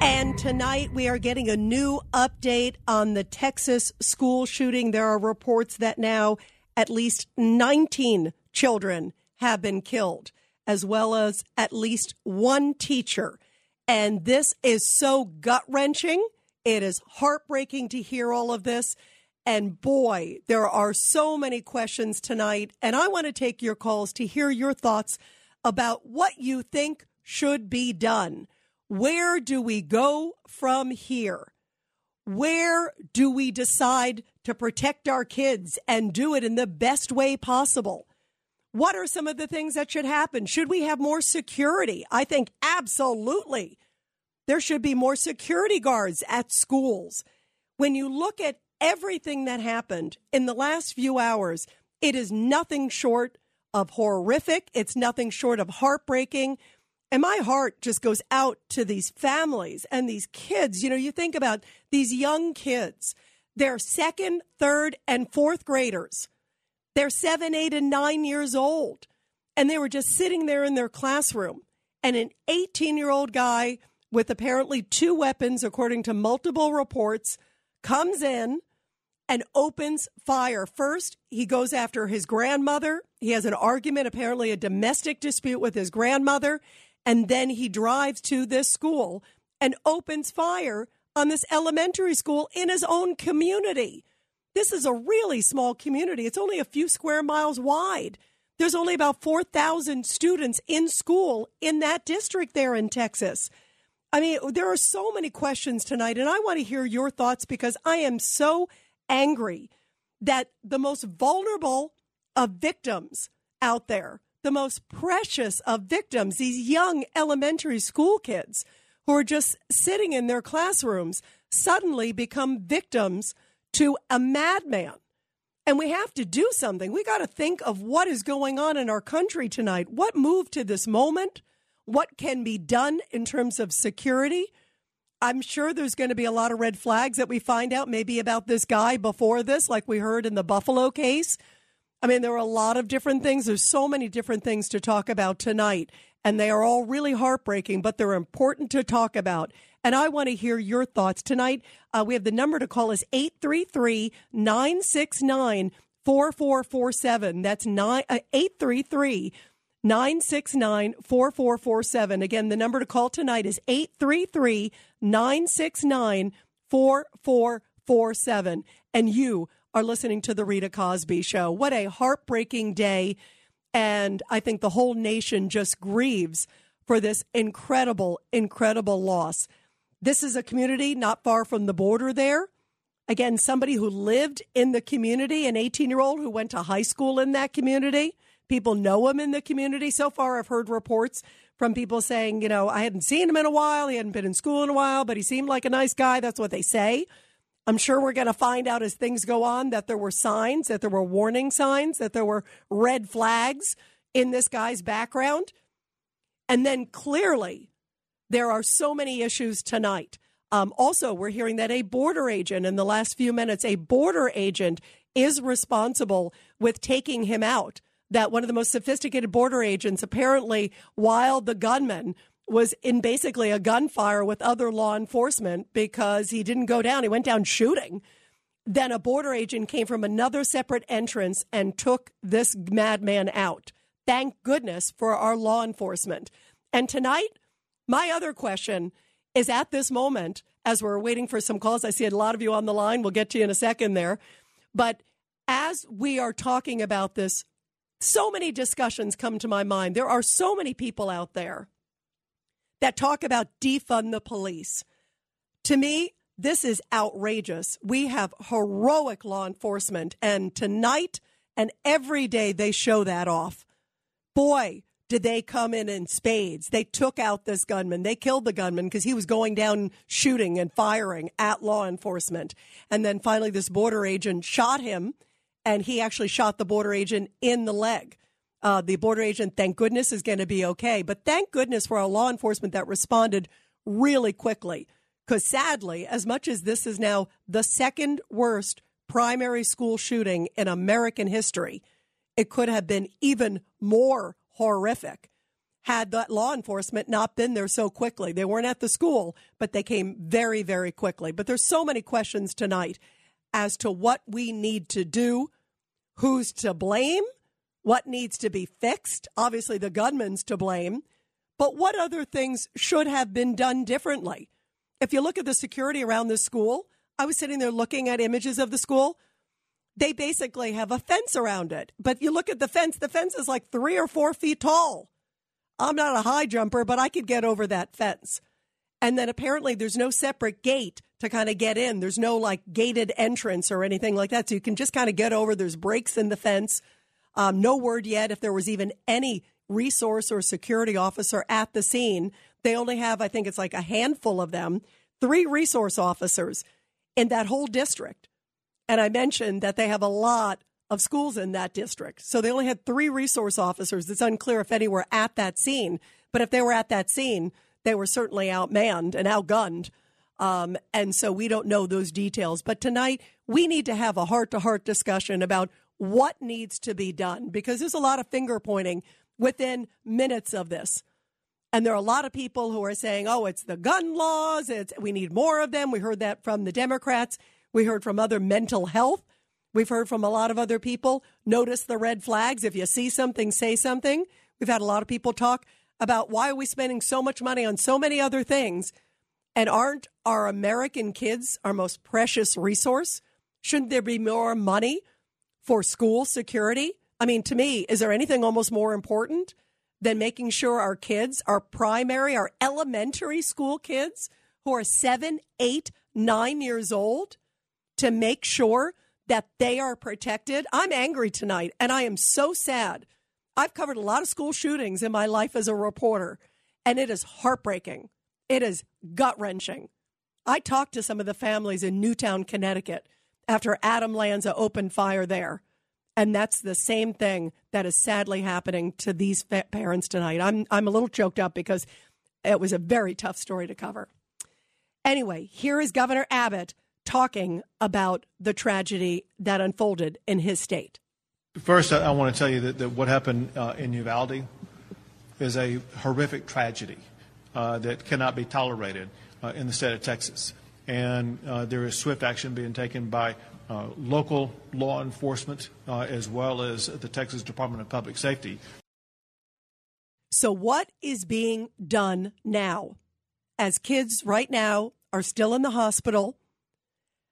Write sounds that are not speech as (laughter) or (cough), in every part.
And tonight we are getting a new update on the Texas school shooting. There are reports that now at least 19 children have been killed, as well as at least one teacher. And this is so gut wrenching. It is heartbreaking to hear all of this. And boy, there are so many questions tonight. And I want to take your calls to hear your thoughts about what you think should be done. Where do we go from here? Where do we decide to protect our kids and do it in the best way possible? What are some of the things that should happen? Should we have more security? I think absolutely. There should be more security guards at schools. When you look at everything that happened in the last few hours, it is nothing short of horrific. It's nothing short of heartbreaking. And my heart just goes out to these families and these kids. You know, you think about these young kids, they're second, third, and fourth graders. They're seven, eight, and nine years old. And they were just sitting there in their classroom. And an 18 year old guy with apparently two weapons, according to multiple reports, comes in and opens fire. First, he goes after his grandmother. He has an argument, apparently a domestic dispute with his grandmother. And then he drives to this school and opens fire on this elementary school in his own community. This is a really small community. It's only a few square miles wide. There's only about 4,000 students in school in that district there in Texas. I mean, there are so many questions tonight, and I want to hear your thoughts because I am so angry that the most vulnerable of victims out there the most precious of victims, these young elementary school kids who are just sitting in their classrooms, suddenly become victims to a madman. And we have to do something. We got to think of what is going on in our country tonight. What moved to this moment? What can be done in terms of security? I'm sure there's going to be a lot of red flags that we find out maybe about this guy before this, like we heard in the Buffalo case I mean, there are a lot of different things. There's so many different things to talk about tonight, and they are all really heartbreaking, but they're important to talk about. And I want to hear your thoughts tonight. Uh, we have the number to call is 833 969 4447. That's uh, 833 969 4447. Again, the number to call tonight is 833 969 4447. And you are listening to The Rita Cosby Show. What a heartbreaking day. And I think the whole nation just grieves for this incredible, incredible loss. This is a community not far from the border there. Again, somebody who lived in the community, an 18 year old who went to high school in that community. People know him in the community. So far, I've heard reports from people saying, you know, I hadn't seen him in a while. He hadn't been in school in a while, but he seemed like a nice guy. That's what they say. I'm sure we're going to find out as things go on that there were signs, that there were warning signs, that there were red flags in this guy's background. And then clearly, there are so many issues tonight. Um, also, we're hearing that a border agent in the last few minutes, a border agent is responsible with taking him out. That one of the most sophisticated border agents, apparently, while the gunman was in basically a gunfire with other law enforcement because he didn't go down. He went down shooting. Then a border agent came from another separate entrance and took this madman out. Thank goodness for our law enforcement. And tonight, my other question is at this moment, as we're waiting for some calls, I see a lot of you on the line. We'll get to you in a second there. But as we are talking about this, so many discussions come to my mind. There are so many people out there that talk about defund the police. To me, this is outrageous. We have heroic law enforcement, and tonight and every day they show that off. Boy, did they come in in spades. They took out this gunman. They killed the gunman because he was going down shooting and firing at law enforcement. And then finally, this border agent shot him and he actually shot the border agent in the leg. Uh, the border agent, thank goodness, is going to be okay. But thank goodness for our law enforcement that responded really quickly. Because sadly, as much as this is now the second worst primary school shooting in American history, it could have been even more horrific had that law enforcement not been there so quickly. They weren't at the school, but they came very, very quickly. But there's so many questions tonight as to what we need to do, who's to blame, what needs to be fixed. Obviously, the gunman's to blame, but what other things should have been done differently? If you look at the security around the school, I was sitting there looking at images of the school. They basically have a fence around it. But you look at the fence, the fence is like three or four feet tall. I'm not a high jumper, but I could get over that fence. And then apparently there's no separate gate to kind of get in. There's no like gated entrance or anything like that. So you can just kind of get over. There's breaks in the fence. Um, no word yet if there was even any resource or security officer at the scene. They only have, I think it's like a handful of them, three resource officers in that whole district. And I mentioned that they have a lot of schools in that district. So they only had three resource officers. It's unclear if any were at that scene, but if they were at that scene, they were certainly outmanned and outgunned. Um, and so we don't know those details. But tonight, we need to have a heart to heart discussion about what needs to be done because there's a lot of finger pointing within minutes of this. And there are a lot of people who are saying, oh, it's the gun laws. It's, we need more of them. We heard that from the Democrats. We heard from other mental health We've heard from a lot of other people. Notice the red flags. If you see something, say something. We've had a lot of people talk about why are we spending so much money on so many other things and aren't our American kids our most precious resource? Shouldn't there be more money for school security? I mean, to me, is there anything almost more important than making sure our kids, our primary, our elementary school kids who are seven, eight, nine years old, to make sure that they are protected. I'm angry tonight, and I am so sad. I've covered a lot of school shootings in my life as a reporter, and it is heartbreaking. It is gut wrenching. I talked to some of the families in Newtown, Connecticut, after Adam Lanza opened fire there. And that's the same thing that is sadly happening to these parents tonight. I'm, I'm a little choked up because it was a very tough story to cover. Anyway, here is Governor Abbott talking about the tragedy that unfolded in his state. First, I, I want to tell you that, that what happened uh, in Uvalde is a horrific tragedy uh, that cannot be tolerated uh, in the state of Texas. And uh, there is swift action being taken by uh, local law enforcement uh, as well as the Texas Department of Public Safety. So, what is being done now? As kids right now are still in the hospital,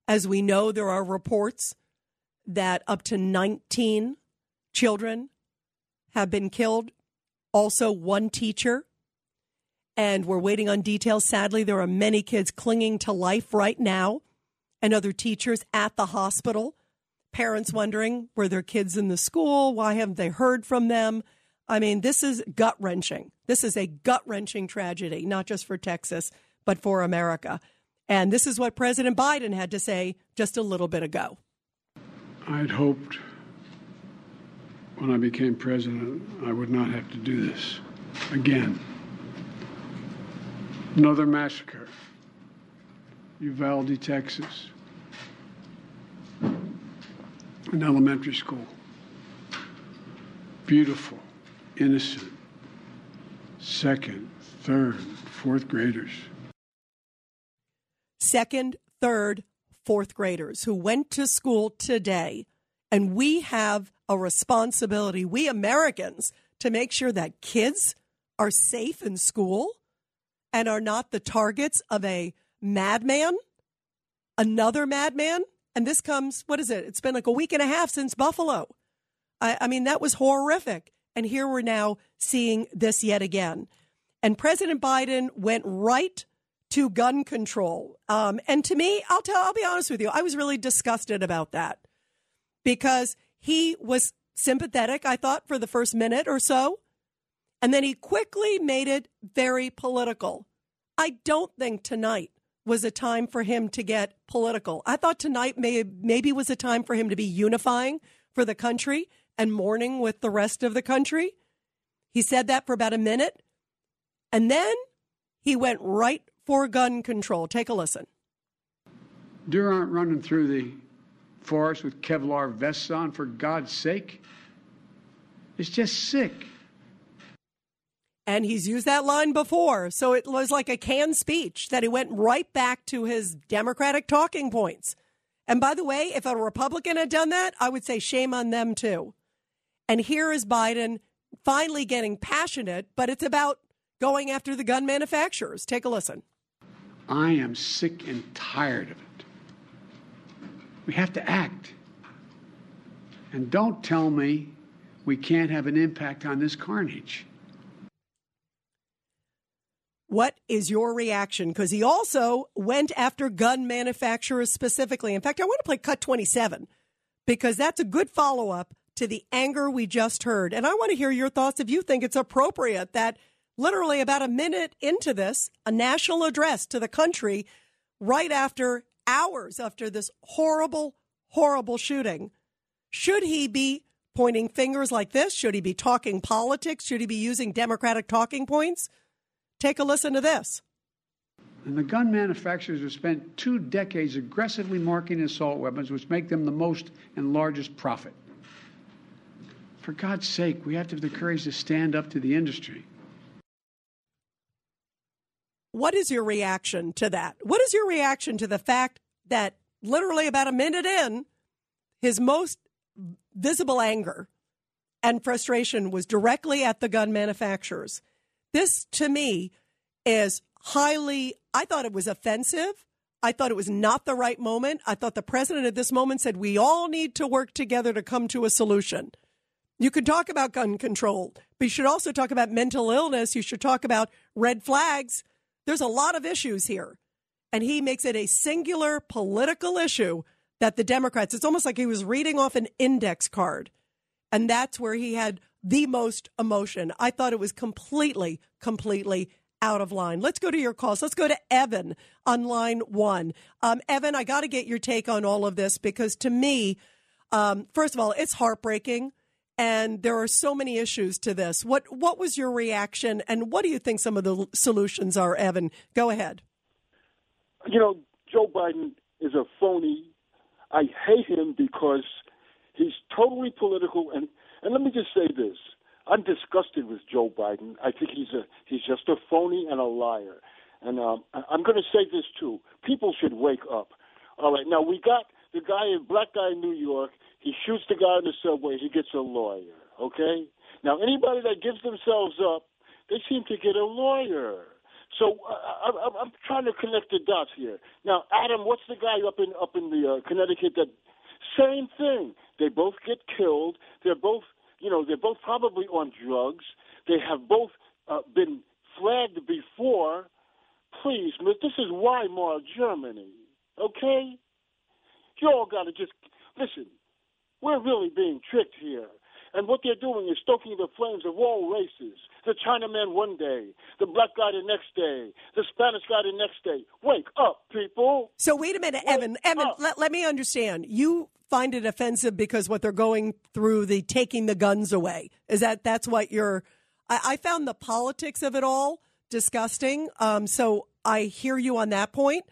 as we know, there are reports that up to 19 children have been killed, also one teacher. And we're waiting on details. Sadly, there are many kids clinging to life right now and other teachers at the hospital. Parents wondering were their kids in the school? Why haven't they heard from them? I mean, this is gut wrenching. This is a gut wrenching tragedy, not just for Texas, but for America. And this is what President Biden had to say just a little bit ago. I'd hoped when I became president I would not have to do this again. Another massacre, Uvalde, Texas, an elementary school. Beautiful, innocent, second, third, fourth graders second, third, fourth graders who went to school today. And we have a responsibility, we Americans, to make sure that kids are safe in school and are not the targets of a madman, another madman. And this comes, what is it? It's been like a week and a half since Buffalo. I, I mean, that was horrific. And here we're now seeing this yet again. And President Biden went right to gun control. Um, and to me, I'll tell, I'll be honest with you, I was really disgusted about that because he was sympathetic, I thought, for the first minute or so. And then he quickly made it very political. I don't think tonight was a time for him to get political. I thought tonight may, maybe was a time for him to be unifying, for the country and mourning with the rest of the country. He said that for about a minute. And then he went right for gun control. Take a listen. Deer aren't running through the forest with Kevlar vests on, for God's sake. It's just sick. And he's used that line before. So it was like a canned speech that he went right back to his Democratic talking points. And by the way, if a Republican had done that, I would say shame on them too. And here is Biden finally getting passionate, but it's about going after the gun manufacturers. Take a listen. I am sick and tired of it. We have to act. And don't tell me we can't have an impact on this carnage. What is your reaction? Because he also went after gun manufacturers specifically. In fact, I want to play cut 27 because that's a good follow up to the anger we just heard. And I want to hear your thoughts if you think it's appropriate that literally about a minute into this, a national address to the country right after hours after this horrible, horrible shooting, should he be pointing fingers like this? Should he be talking politics? Should he be using Democratic talking points? Take a listen to this. And the gun manufacturers have spent two decades aggressively marketing assault weapons, which make them the most and largest profit. For God's sake, we have to have the courage to stand up to the industry. What is your reaction to that? What is your reaction to the fact that literally about a minute in, his most visible anger and frustration was directly at the gun manufacturers? This, to me, is highly, I thought it was offensive. I thought it was not the right moment. I thought the president at this moment said we all need to work together to come to a solution. You could talk about gun control, but you should also talk about mental illness. You should talk about red flags. There's a lot of issues here. And he makes it a singular political issue that the Democrats, it's almost like he was reading off an index card. And that's where he had the most emotion. I thought it was completely, completely out of line. Let's go to your calls. Let's go to Evan on line one. Um, Evan, I got to get your take on all of this because to me, um, first of all, it's heartbreaking, and there are so many issues to this. What what was your reaction, and what do you think some of the solutions are? Evan, go ahead. You know, Joe Biden is a phony. I hate him because he's totally political and and let me just say this: I'm disgusted with Joe Biden. I think he's a he's just a phony and a liar. And um, I'm going to say this too: people should wake up. All right, now we got the guy, a black guy in New York. He shoots the guy in the subway. He gets a lawyer. Okay. Now anybody that gives themselves up, they seem to get a lawyer. So uh, I, I'm trying to connect the dots here. Now, Adam, what's the guy up in up in the uh, Connecticut that same thing. They both get killed. They're both, you know, they're both probably on drugs. They have both uh, been flagged before. Please, this is Weimar Germany, okay? You all got to just listen. We're really being tricked here. And what they're doing is stoking the flames of all races. The Chinaman one day, the black guy the next day, the Spanish guy the next day. Wake up, people. So wait a minute, Wake Evan. Evan, let, let me understand. You find it offensive because what they're going through the taking the guns away. Is that that's what you're I, I found the politics of it all disgusting. Um, so I hear you on that point.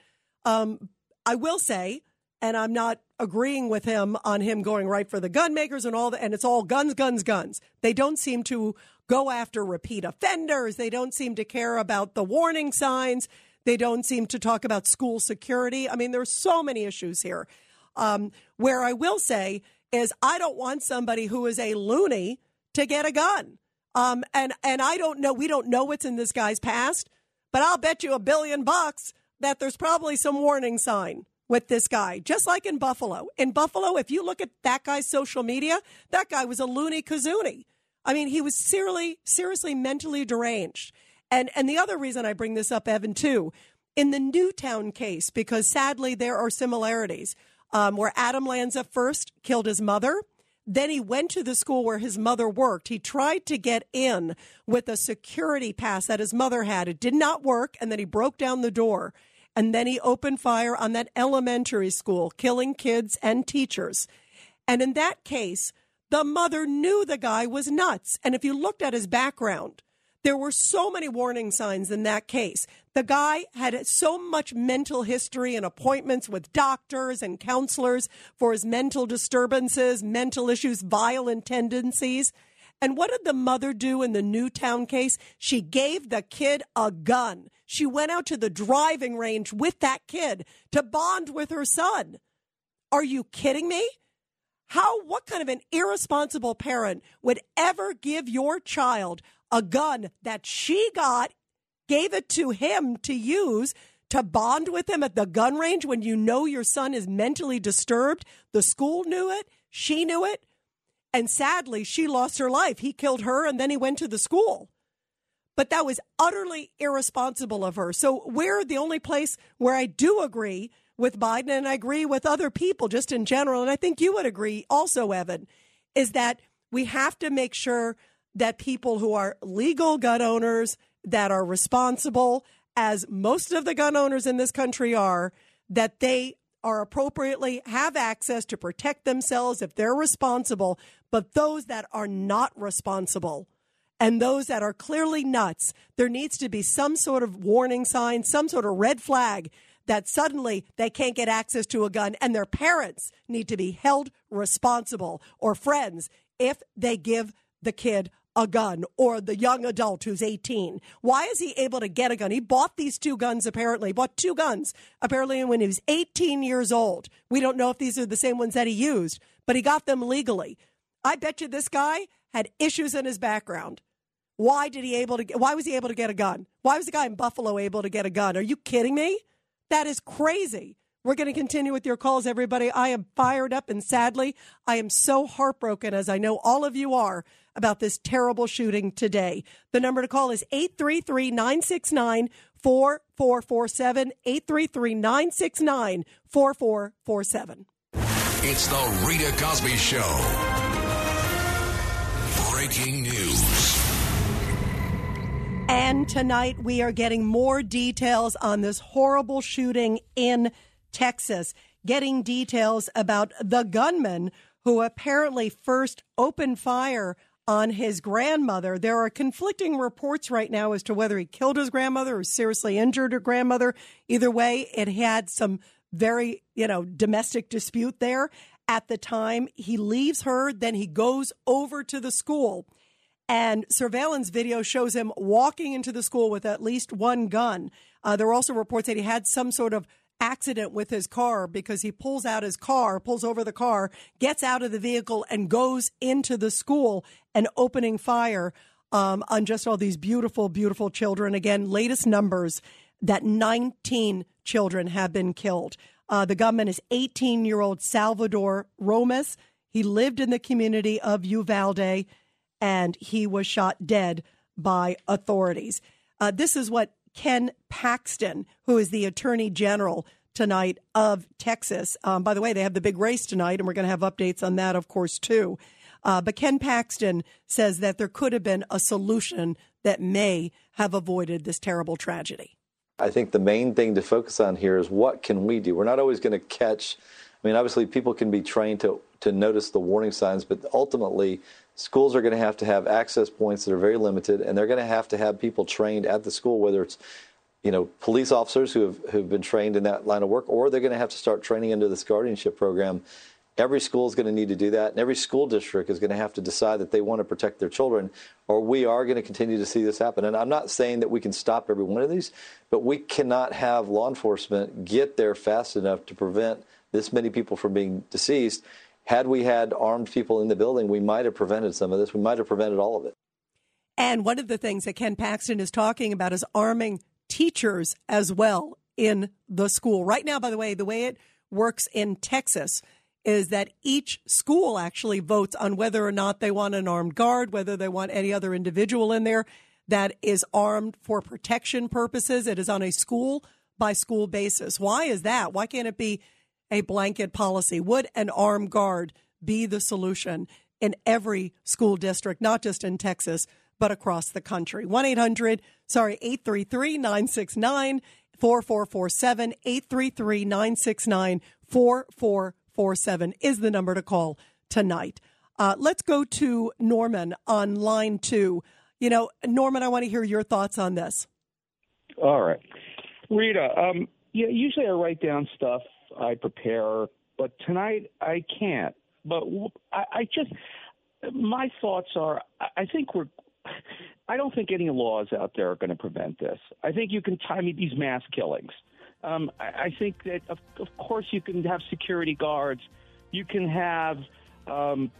Um, I will say, and I'm not agreeing with him on him going right for the gun makers and all that, and it's all guns, guns, guns. They don't seem to go after repeat offenders. They don't seem to care about the warning signs. They don't seem to talk about school security. I mean, there's so many issues here. Um, where I will say is, I don't want somebody who is a loony to get a gun. Um, and and I don't know. We don't know what's in this guy's past, but I'll bet you a billion bucks that there's probably some warning sign with this guy, just like in Buffalo. In Buffalo, if you look at that guy's social media, that guy was a loony kazoonie. I mean, he was seriously, seriously mentally deranged. And and the other reason I bring this up, Evan, too, in the Newtown case, because sadly there are similarities. Um, where Adam Lanza first killed his mother. Then he went to the school where his mother worked. He tried to get in with a security pass that his mother had. It did not work. And then he broke down the door and then he opened fire on that elementary school, killing kids and teachers. And in that case, the mother knew the guy was nuts. And if you looked at his background, there were so many warning signs in that case. The guy had so much mental history and appointments with doctors and counselors for his mental disturbances, mental issues, violent tendencies. And what did the mother do in the Newtown case? She gave the kid a gun. She went out to the driving range with that kid to bond with her son. Are you kidding me? How, what kind of an irresponsible parent would ever give your child a gun that she got, gave it to him to use to bond with him at the gun range when you know your son is mentally disturbed. The school knew it, she knew it, and sadly, she lost her life. He killed her and then he went to the school. But that was utterly irresponsible of her. So, we're the only place where I do agree with Biden, and I agree with other people just in general, and I think you would agree also, Evan, is that we have to make sure that people who are legal gun owners that are responsible, as most of the gun owners in this country are, that they are appropriately have access to protect themselves if they're responsible. But those that are not responsible and those that are clearly nuts, there needs to be some sort of warning sign, some sort of red flag that suddenly they can't get access to a gun and their parents need to be held responsible or friends if they give the kid a gun or the young adult who's 18. Why is he able to get a gun? He bought these two guns apparently, bought two guns apparently when he was 18 years old. We don't know if these are the same ones that he used, but he got them legally. I bet you this guy had issues in his background. Why did he able to why was he able to get a gun? Why was the guy in Buffalo able to get a gun? Are you kidding me? That is crazy. We're going to continue with your calls, everybody. I am fired up, and sadly, I am so heartbroken, as I know all of you are, about this terrible shooting today. The number to call is 833 969 4447. 833 969 4447. It's the Rita Cosby Show. Breaking news. And tonight we are getting more details on this horrible shooting in Texas, getting details about the gunman who apparently first opened fire on his grandmother. There are conflicting reports right now as to whether he killed his grandmother or seriously injured her grandmother. Either way, it had some very, you know, domestic dispute there at the time. He leaves her, then he goes over to the school. And surveillance video shows him walking into the school with at least one gun. Uh, there are also reports that he had some sort of accident with his car because he pulls out his car, pulls over the car, gets out of the vehicle, and goes into the school and opening fire um, on just all these beautiful, beautiful children. Again, latest numbers that 19 children have been killed. Uh, the gunman is 18 year old Salvador Ramos. He lived in the community of Uvalde and he was shot dead by authorities. Uh, this is what Ken Paxton, who is the Attorney General tonight of Texas. Um, by the way, they have the big race tonight, and we're going to have updates on that, of course, too. Uh, but Ken Paxton says that there could have been a solution that may have avoided this terrible tragedy. I think the main thing to focus on here is what can we do? We're not always going to catch. I mean, obviously, people can be trained to to notice the warning signs, but ultimately, schools are going to have to have access points that are very limited, and they're going to have to have people trained at the school, whether it's you know police officers who have who've been trained in that line of work, or they're going to have to start training into this guardianship program. Every school is going to need to do that, and every school district is going to have to decide that they want to protect their children, or we are going to continue to see this happen. And I'm not saying that we can stop every one of these, but we cannot have law enforcement get there fast enough to prevent this many people from being deceased had we had armed people in the building, we might have prevented some of this. We might have prevented all of it. And one of the things that Ken Paxton is talking about is arming teachers as well in the school. Right now, by the way, the way it works in Texas is that each school actually votes on whether or not they want an armed guard, whether they want any other individual in there that is armed for protection purposes. It is on a school by school basis. Why is that? Why can't it be a blanket policy? Would an armed guard be the solution in every school district, not just in Texas, but across the country? 1 800, sorry, 833 969 4447. 833 969 4447 is the number to call tonight. Uh, let's go to Norman on line two. You know, Norman, I want to hear your thoughts on this. All right. Rita, um, yeah, usually I write down stuff, I prepare, but tonight I can't. But I, I just, my thoughts are, I think we're, I don't think any laws out there are going to prevent this. I think you can time these mass killings. Um, I, I think that, of, of course, you can have security guards. You can have um,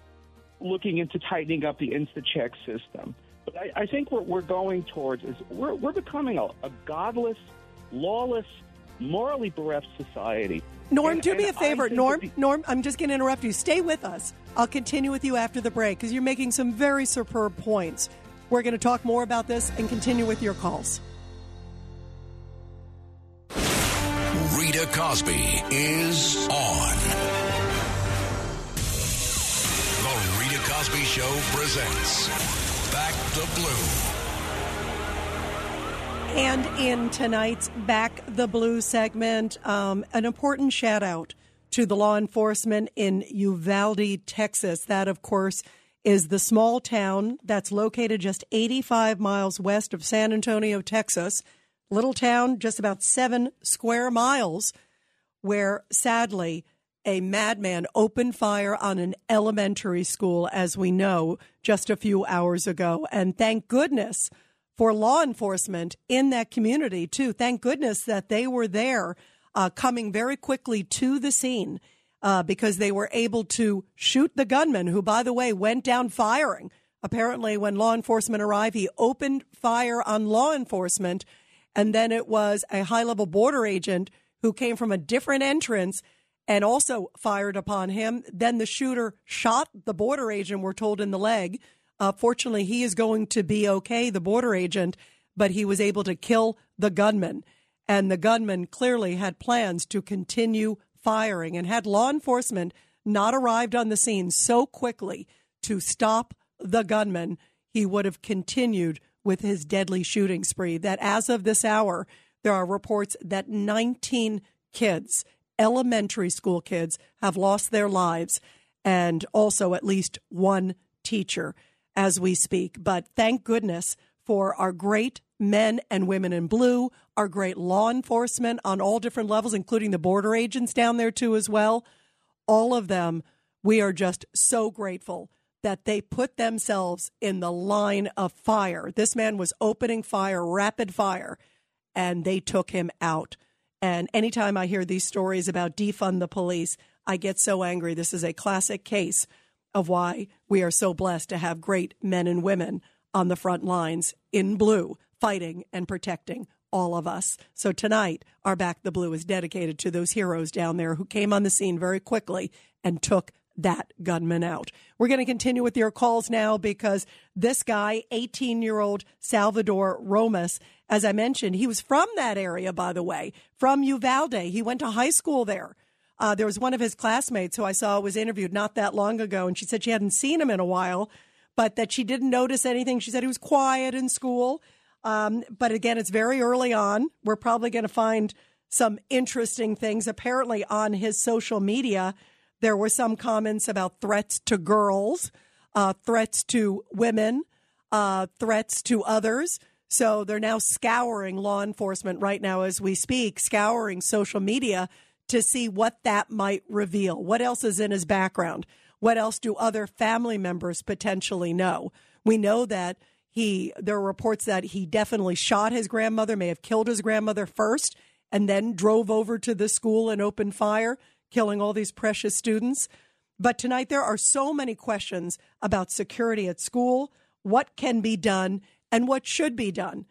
looking into tightening up the InstaCheck system. But I, I think what we're going towards is we're, we're becoming a, a godless, lawless, morally bereft society. Norm, And- do me a favor. Norm, the- Norm, I'm just going to interrupt you. Stay with us. I'll continue with you after the break because you're making some very superb points. We're going to talk more about this and continue with your calls. Rita Cosby is on. The Rita Cosby Show presents Back the Blue. And in tonight's Back the Blue segment, um, an important shout out to the law enforcement in Uvalde, Texas. That, of course, is the small town that's located just 85 miles west of San Antonio, Texas. Little town, just about seven square miles, where sadly a madman opened fire on an elementary school, as we know, just a few hours ago. And thank goodness for law enforcement in that community, too. Thank goodness that they were there, uh, coming very quickly to the scene uh, because they were able to shoot the gunman, who, by the way, went down firing. Apparently, when law enforcement arrived, he opened fire on law enforcement, and then it was a high level border agent who came from a different entrance and also fired upon him. Then the shooter shot the border agent, we're told, in the leg. Uh, fortunately, he is going to be okay, the border agent, but he was able to kill the gunman. And the gunman clearly had plans to continue firing. And had law enforcement not arrived on the scene so quickly to stop the gunman, he would have continued with his deadly shooting spree. That as of this hour, there are reports that 19 kids, elementary school kids, have lost their lives, and also at least one teacher as we speak. But thank goodness for our great men and women in blue, our great law enforcement on all different levels, including the border agents down there too, as well. All of them, we are just so grateful that they put themselves in the line of fire. This man was opening fire, rapid fire, and they took him out. And anytime I hear these stories about defund the police, I get so angry. This is a classic case of why we are so blessed to have great men and women on the front lines in blue, fighting and protecting all of us. So tonight, our Back the Blue is dedicated to those heroes down there who came on the scene very quickly and took that gunman out. We're going to continue with your calls now because this guy, 18 year old Salvador Ramos, as I mentioned, he was from that area, by the way, from Uvalde. He went to high school there. Uh, there was one of his classmates who I saw was interviewed not that long ago, and she said she hadn't seen him in a while, but that she didn't notice anything. She said he was quiet in school. Um, but again, it's very early on. We're probably going to find some interesting things. Apparently, on his social media, there were some comments about threats to girls, uh, threats to women, uh, threats to others. So they're now scouring law enforcement right now as we speak, scouring social media to see what that might reveal. What else is in his background? What else do other family members potentially know? We know that he, there are reports that he definitely shot his grandmother, may have killed his grandmother first, and then drove over to the school and opened fire, killing all these precious students. But tonight, there are so many questions about security at school, what can be done, and what should be done.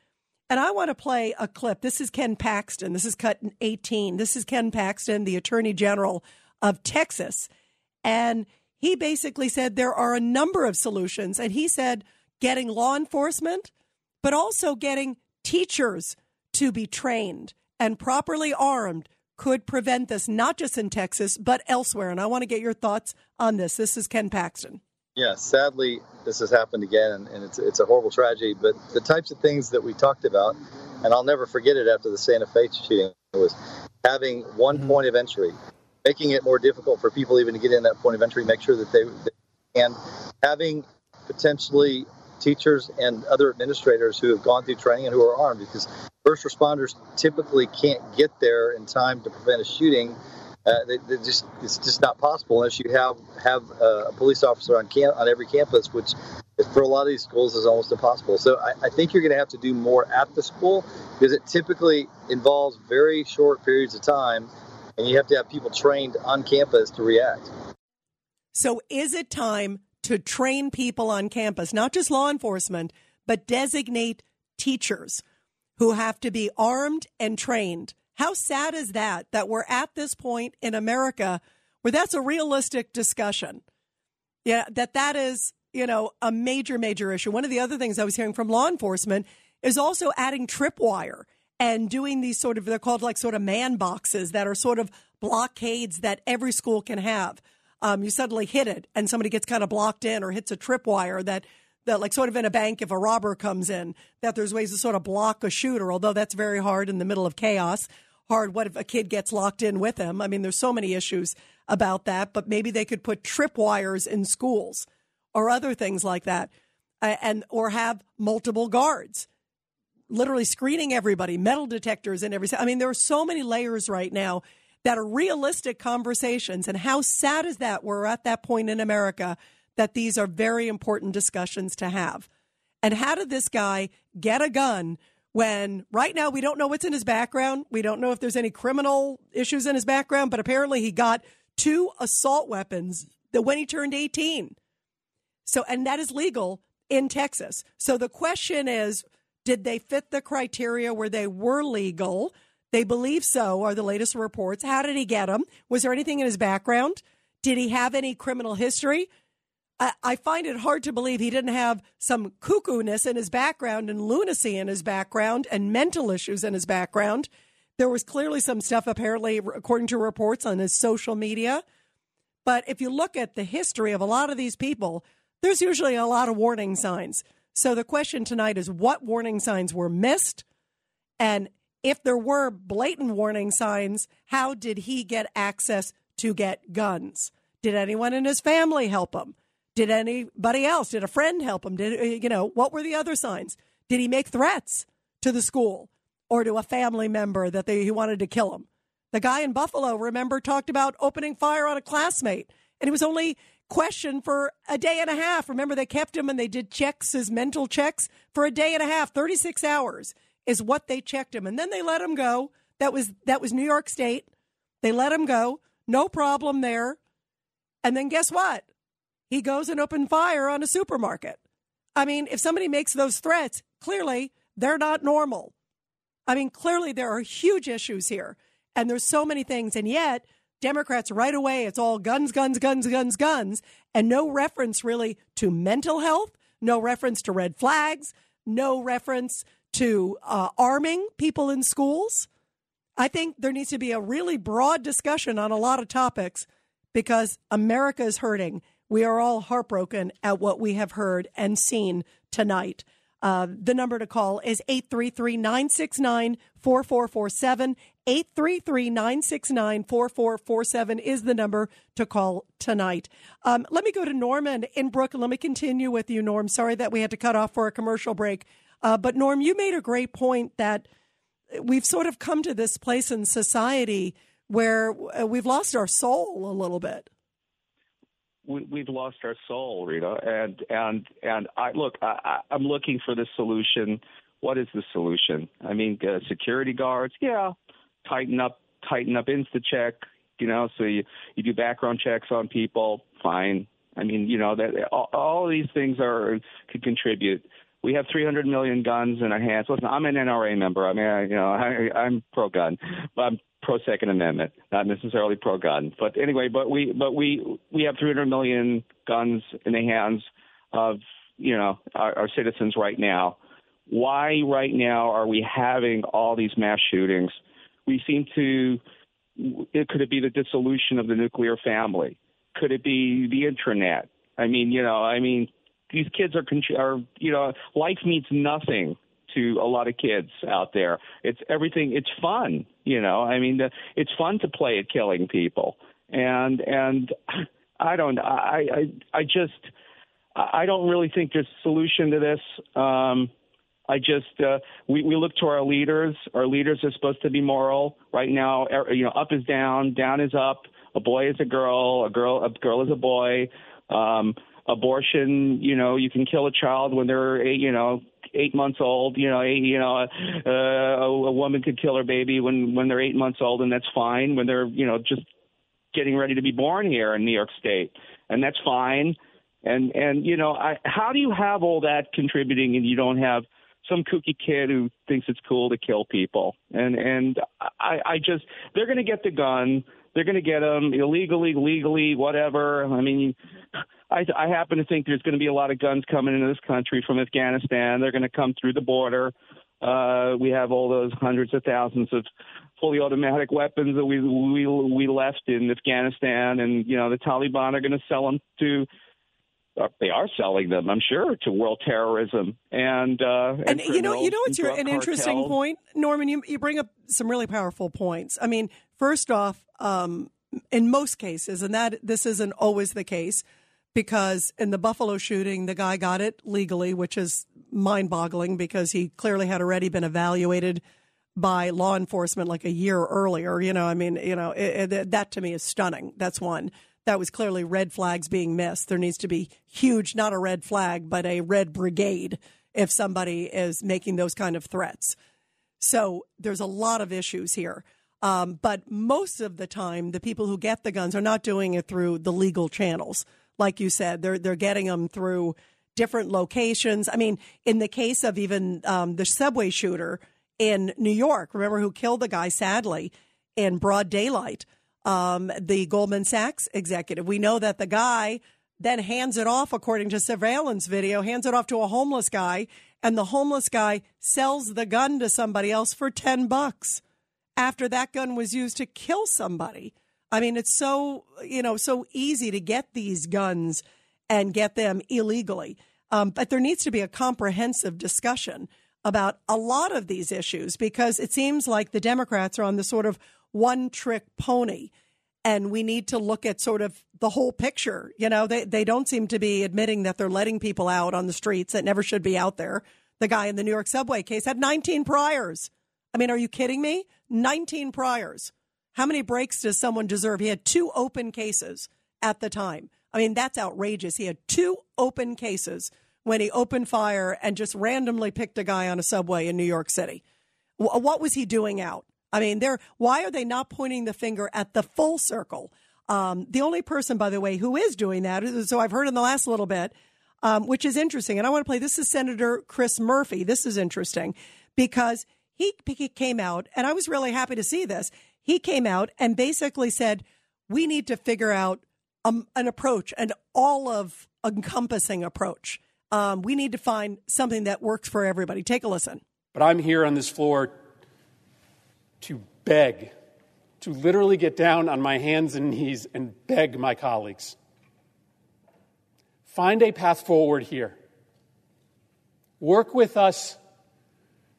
And I want to play a clip. This is Ken Paxton. This is cut 18. This is Ken Paxton, the Attorney General of Texas. And he basically said there are a number of solutions. And he said getting law enforcement, but also getting teachers to be trained and properly armed could prevent this, not just in Texas, but elsewhere. And I want to get your thoughts on this. This is Ken Paxton. Yeah, sadly, this has happened again, and, it's, it's a horrible tragedy. But the types of things that we talked about, and I'll never forget it after the Santa Fe shooting, was having one mm-hmm. point of entry making it more difficult for people even to get in that point of entry, make sure that they, they and having potentially teachers and other administrators who have gone through training and who are armed because first responders typically can't get there in time to prevent a shooting. Uh, they, they just it's just not possible unless you have have a police officer on camp on every campus, which for a lot of these schools is almost impossible. So I, I think you're going to have to do more at the school because it typically involves very short periods of time, and you have to have people trained on campus to react. So is it time to train people on campus, not just law enforcement, but designate teachers who have to be armed and trained? How sad is that, that we're at this point in America where that's a realistic discussion? Yeah, that that is, you know, a major, major issue. One of the other things I was hearing from law enforcement is also adding tripwire and doing these sort of, they're called like sort of man boxes that are sort of blockades that every school can have. Um, you suddenly hit it and somebody gets kind of blocked in or hits a tripwire that that like sort of in a bank if a robber comes in that there's ways to sort of block a shooter although that's very hard in the middle of chaos. Hard what if a kid gets locked in with him? I mean there's so many issues about that but maybe they could put tripwires in schools or other things like that and or have multiple guards literally screening everybody metal detectors and everything i mean there are so many layers right now that are realistic conversations and how sad is that we're at that point in america that these are very important discussions to have. And how did this guy get a gun when right now we don't know what's in his background? We don't know if there's any criminal issues in his background, but apparently he got two assault weapons that when he turned 18. So, and that is legal in Texas. So the question is did they fit the criteria where they were legal? They believe so, are the latest reports. How did he get them? Was there anything in his background? Did he have any criminal history? I, find it hard to believe he didn't have some cuckoo-ness in his background and lunacy in his background and mental issues in his background. There was clearly some stuff, apparently, according to reports on his social media. But if you look at the history of a lot of these people, there's usually a lot of warning signs. So the question tonight is what warning signs were missed? And if there were blatant warning signs, how did he get access to get guns? Did anyone in his family help him? Did anybody else? Did a friend help him? Did you know what were the other signs? Did he make threats to the school or to a family member that they, he wanted to kill him? The guy in Buffalo, remember, talked about opening fire on a classmate, and he was only questioned for a day and a half. Remember, they kept him and they did checks, his mental checks, for a day and a half. Thirty six hours is what they checked him, and then they let him go. That was that was New York State. They let him go, no problem there. And then guess what? he goes and open fire on a supermarket. I mean, if somebody makes those threats, clearly they're not normal. I mean, clearly there are huge issues here, and there's so many things, and yet Democrats right away, it's all guns, guns, guns, guns, guns, and no reference really to mental health, no reference to red flags, no reference to uh, arming people in schools. I think there needs to be a really broad discussion on a lot of topics because America is hurting we are all heartbroken at what we have heard and seen tonight. Uh, the number to call is 833 969 4447. 833 969 4447 is the number to call tonight. Um, let me go to Norman in Brooklyn. Let me continue with you, Norm. Sorry that we had to cut off for a commercial break. Uh, but, Norm, you made a great point that we've sort of come to this place in society where uh, we've lost our soul a little bit we, have lost our soul, Rita. And and and I look, I, I'm looking for the solution. What is the solution? I mean, uh, security guards, yeah, tighten up, tighten up InstaCheck. You know, so you you do background checks on people. Fine. I mean, you know that all, all these things are could contribute. We have 300 million guns in our hands. Listen, I'm an NRA member. I mean, I, you know, I, I'm pro gun, but I'm pro Second Amendment, not necessarily pro gun. But anyway, but we but we we have 300 million guns in the hands of you know our, our citizens right now. Why right now are we having all these mass shootings? We seem to. It, could it be the dissolution of the nuclear family? Could it be the internet? I mean, you know, I mean, these kids are, are you know, life means nothing to a lot of kids out there. It's everything. It's fun, you know. I mean, the, it's fun to play at killing people, and and I don't I I I just I don't really think there's a solution to this. Um, I just uh, we we look to our leaders. Our leaders are supposed to be moral. Right now, you know, up is down, down is up. A boy is a girl, a girl a girl is a boy. Um, abortion, you know, you can kill a child when they're eight, you know eight months old. You know, eight, you know, uh, a, a woman could kill her baby when when they're eight months old, and that's fine. When they're you know just getting ready to be born here in New York State, and that's fine. And and you know, I, how do you have all that contributing, and you don't have some kooky kid who thinks it's cool to kill people? And and I I just they're going to get the gun. They're going to get them illegally, legally, whatever. I mean, I, I happen to think there's going to be a lot of guns coming into this country from Afghanistan. They're going to come through the border. Uh, we have all those hundreds of thousands of fully automatic weapons that we we we left in Afghanistan, and you know the Taliban are going to sell them to uh, they are selling them, I'm sure, to world terrorism and uh, and, and you know you know it's your, an interesting point, Norman. You you bring up some really powerful points. I mean, first off, um, in most cases, and that this isn't always the case, because in the Buffalo shooting, the guy got it legally, which is mind-boggling because he clearly had already been evaluated by law enforcement like a year earlier. You know, I mean, you know, it, it, that to me is stunning. That's one that was clearly red flags being missed. There needs to be huge, not a red flag, but a red brigade if somebody is making those kind of threats. So there's a lot of issues here. Um, but most of the time, the people who get the guns are not doing it through the legal channels. Like you said, they're they're getting them through different locations. I mean, in the case of even um, the subway shooter in New York, remember who killed the guy sadly in broad daylight? um, the Goldman Sachs executive. We know that the guy then hands it off, according to surveillance video, hands it off to a homeless guy, and the homeless guy sells the gun to somebody else for 10 bucks after that gun was used to kill somebody. I mean, it's so, you know, so easy to get these guns and get them illegally. Um, but there needs to be a comprehensive discussion about a lot of these issues because it seems like the Democrats are on the sort of one trick pony. And we need to look at sort of the whole picture. You know, they, they don't seem to be admitting that they're letting people out on the streets that never should be out there. The guy in the New York subway case had 19 priors. I mean, are you kidding me? 19 priors. How many breaks does someone deserve? He had two open cases at the time. I mean, that's outrageous. He had two open cases when he opened fire and just randomly picked a guy on a subway in New York City. What was he doing out? I mean, they're why are they not pointing the finger at the full circle? Um, the only person, by the way, who is doing that, so I've heard in the last little bit, um, which is interesting, and I want to play. This is Senator Chris Murphy. This is interesting because he, he came out, and I was really happy to see this. He came out and basically said, "We need to figure out um, an approach, an all of encompassing approach. Um, we need to find something that works for everybody." Take a listen. But I'm here on this floor to beg, to literally get down on my hands and knees and beg my colleagues. Find a path forward here. Work with us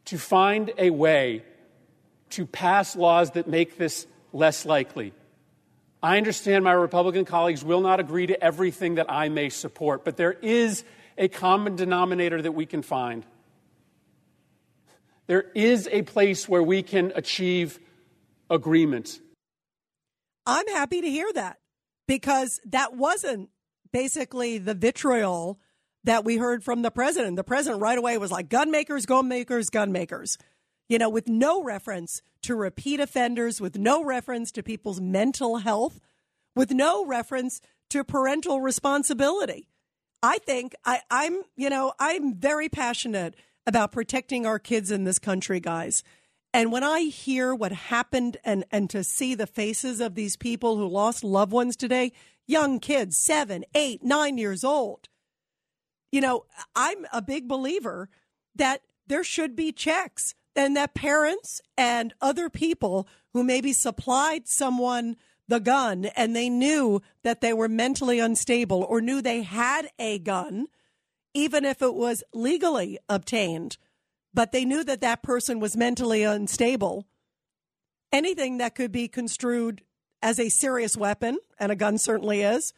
to find a way to pass laws that make this less likely. I understand my Republican colleagues will not agree to everything that I may support, but there is a common denominator that we can find. There is a place where we can achieve agreement. I'm happy to hear that because that wasn't basically the vitriol that we heard from the president. The president right away was like, gun makers, gun makers, gun makers. You know, with no reference to repeat offenders, with no reference to people's mental health, with no reference to parental responsibility. I think I, I'm, you know, I'm very passionate about protecting our kids in this country, guys. And when I hear what happened and, and to see the faces of these people who lost loved ones today, young kids, seven, eight, nine years old, you know, I'm a big believer that there should be checks and that parents and other people who maybe supplied someone the gun and they knew that they were mentally unstable or knew they had a gun even if it was legally obtained, but they knew that that person was mentally unstable, anything that could be construed as a serious weapon, and a gun certainly is.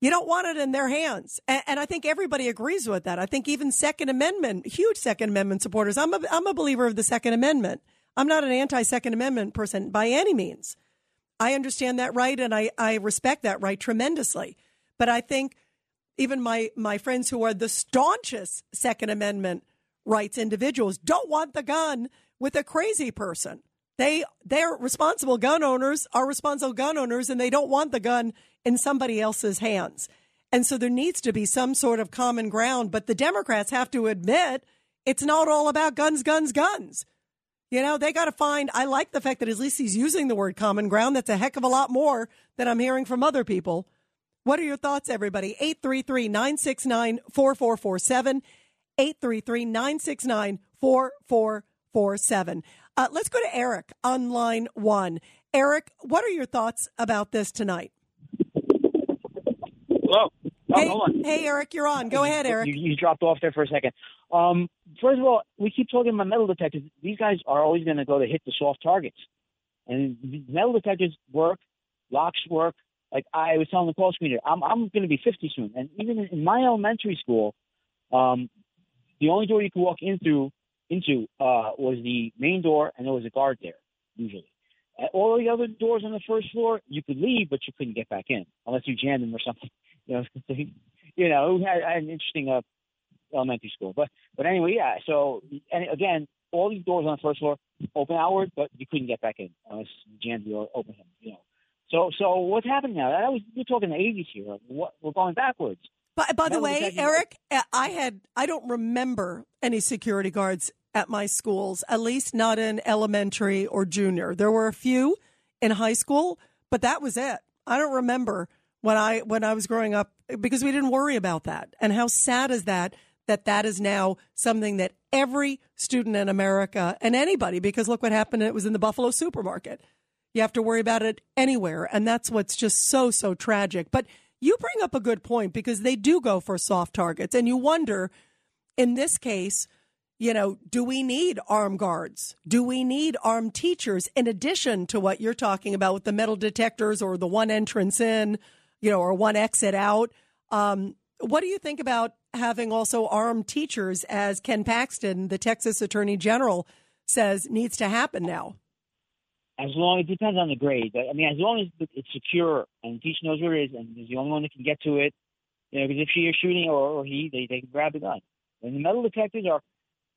You don't want it in their hands. And, and, I think everybody agrees with that. I think even Second Amendment, huge Second Amendment supporters, I'm a, I'm a believer of the Second Amendment. I'm not an anti Second Amendment person by any means. I understand that right and I, I respect that right tremendously. But I think even my, my friends who are the staunchest Second Amendment rights individuals don't want the gun with a crazy person. They they're responsible gun owners are responsible gun owners and they don't want the gun in somebody else's hands. And so there needs to be some sort of common ground, but the Democrats have to admit it's not all about guns, guns, guns. You know, they got to find. I like the fact that at least he's using the word common ground. That's a heck of a lot more than I'm hearing from other people. What are your thoughts, everybody? 833 969 4447. 833 969 4447. Uh, let's go to Eric on line one. Eric, what are your thoughts about this tonight? Hello. Oh, hey, hold on. hey, Eric, you're on. Go ahead, Eric. You, you dropped off there for a second. Um, first of all, we keep talking about metal detectors. These guys are always going to go to hit the soft targets, and metal detectors work, locks work. Like I was telling the call screener, I'm I'm going to be 50 soon, and even in my elementary school, um, the only door you could walk in through into uh, was the main door, and there was a guard there usually. At all the other doors on the first floor, you could leave, but you couldn't get back in unless you jammed them or something. You know, you know, had, had an interesting uh, elementary school. But but anyway, yeah. So and again, all these doors on the first floor open outward, but you couldn't get back in unless you jammed the door, them. You know. So so what's happening now? That was we're talking the 80s here. What, we're going backwards. By, by the way, Eric, uh, I had I don't remember any security guards at my schools, at least not in elementary or junior. There were a few in high school, but that was it. I don't remember when I when I was growing up because we didn't worry about that. And how sad is that that that is now something that every student in America and anybody because look what happened it was in the Buffalo supermarket. You have to worry about it anywhere and that's what's just so so tragic. But you bring up a good point because they do go for soft targets and you wonder in this case you know, do we need armed guards? Do we need armed teachers in addition to what you're talking about with the metal detectors or the one entrance in, you know, or one exit out? Um, what do you think about having also armed teachers, as Ken Paxton, the Texas Attorney General, says needs to happen now? As long it depends on the grade. I mean, as long as it's secure and the teacher knows where it is and is the only one that can get to it, you know, because if she is shooting or, or he, they, they can grab the gun. And the metal detectors are,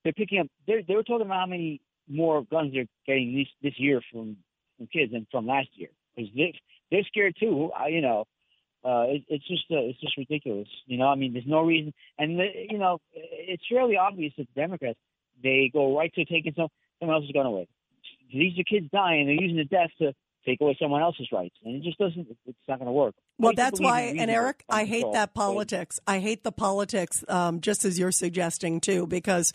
they're picking up, they're, they were talking about how many more guns they're getting this, this year from, from kids than from last year. Because they, they're scared too, I, you know. Uh, it, it's just uh, it's just ridiculous, you know. I mean, there's no reason, and the, you know, it's fairly obvious that the Democrats they go right to taking some someone else's gun away. These are kids dying; they're using the death to take away someone else's rights, and it just doesn't. It's not going to work. Well, that's why, and Eric, I hate control, that politics. I hate the politics, um, just as you're suggesting too, because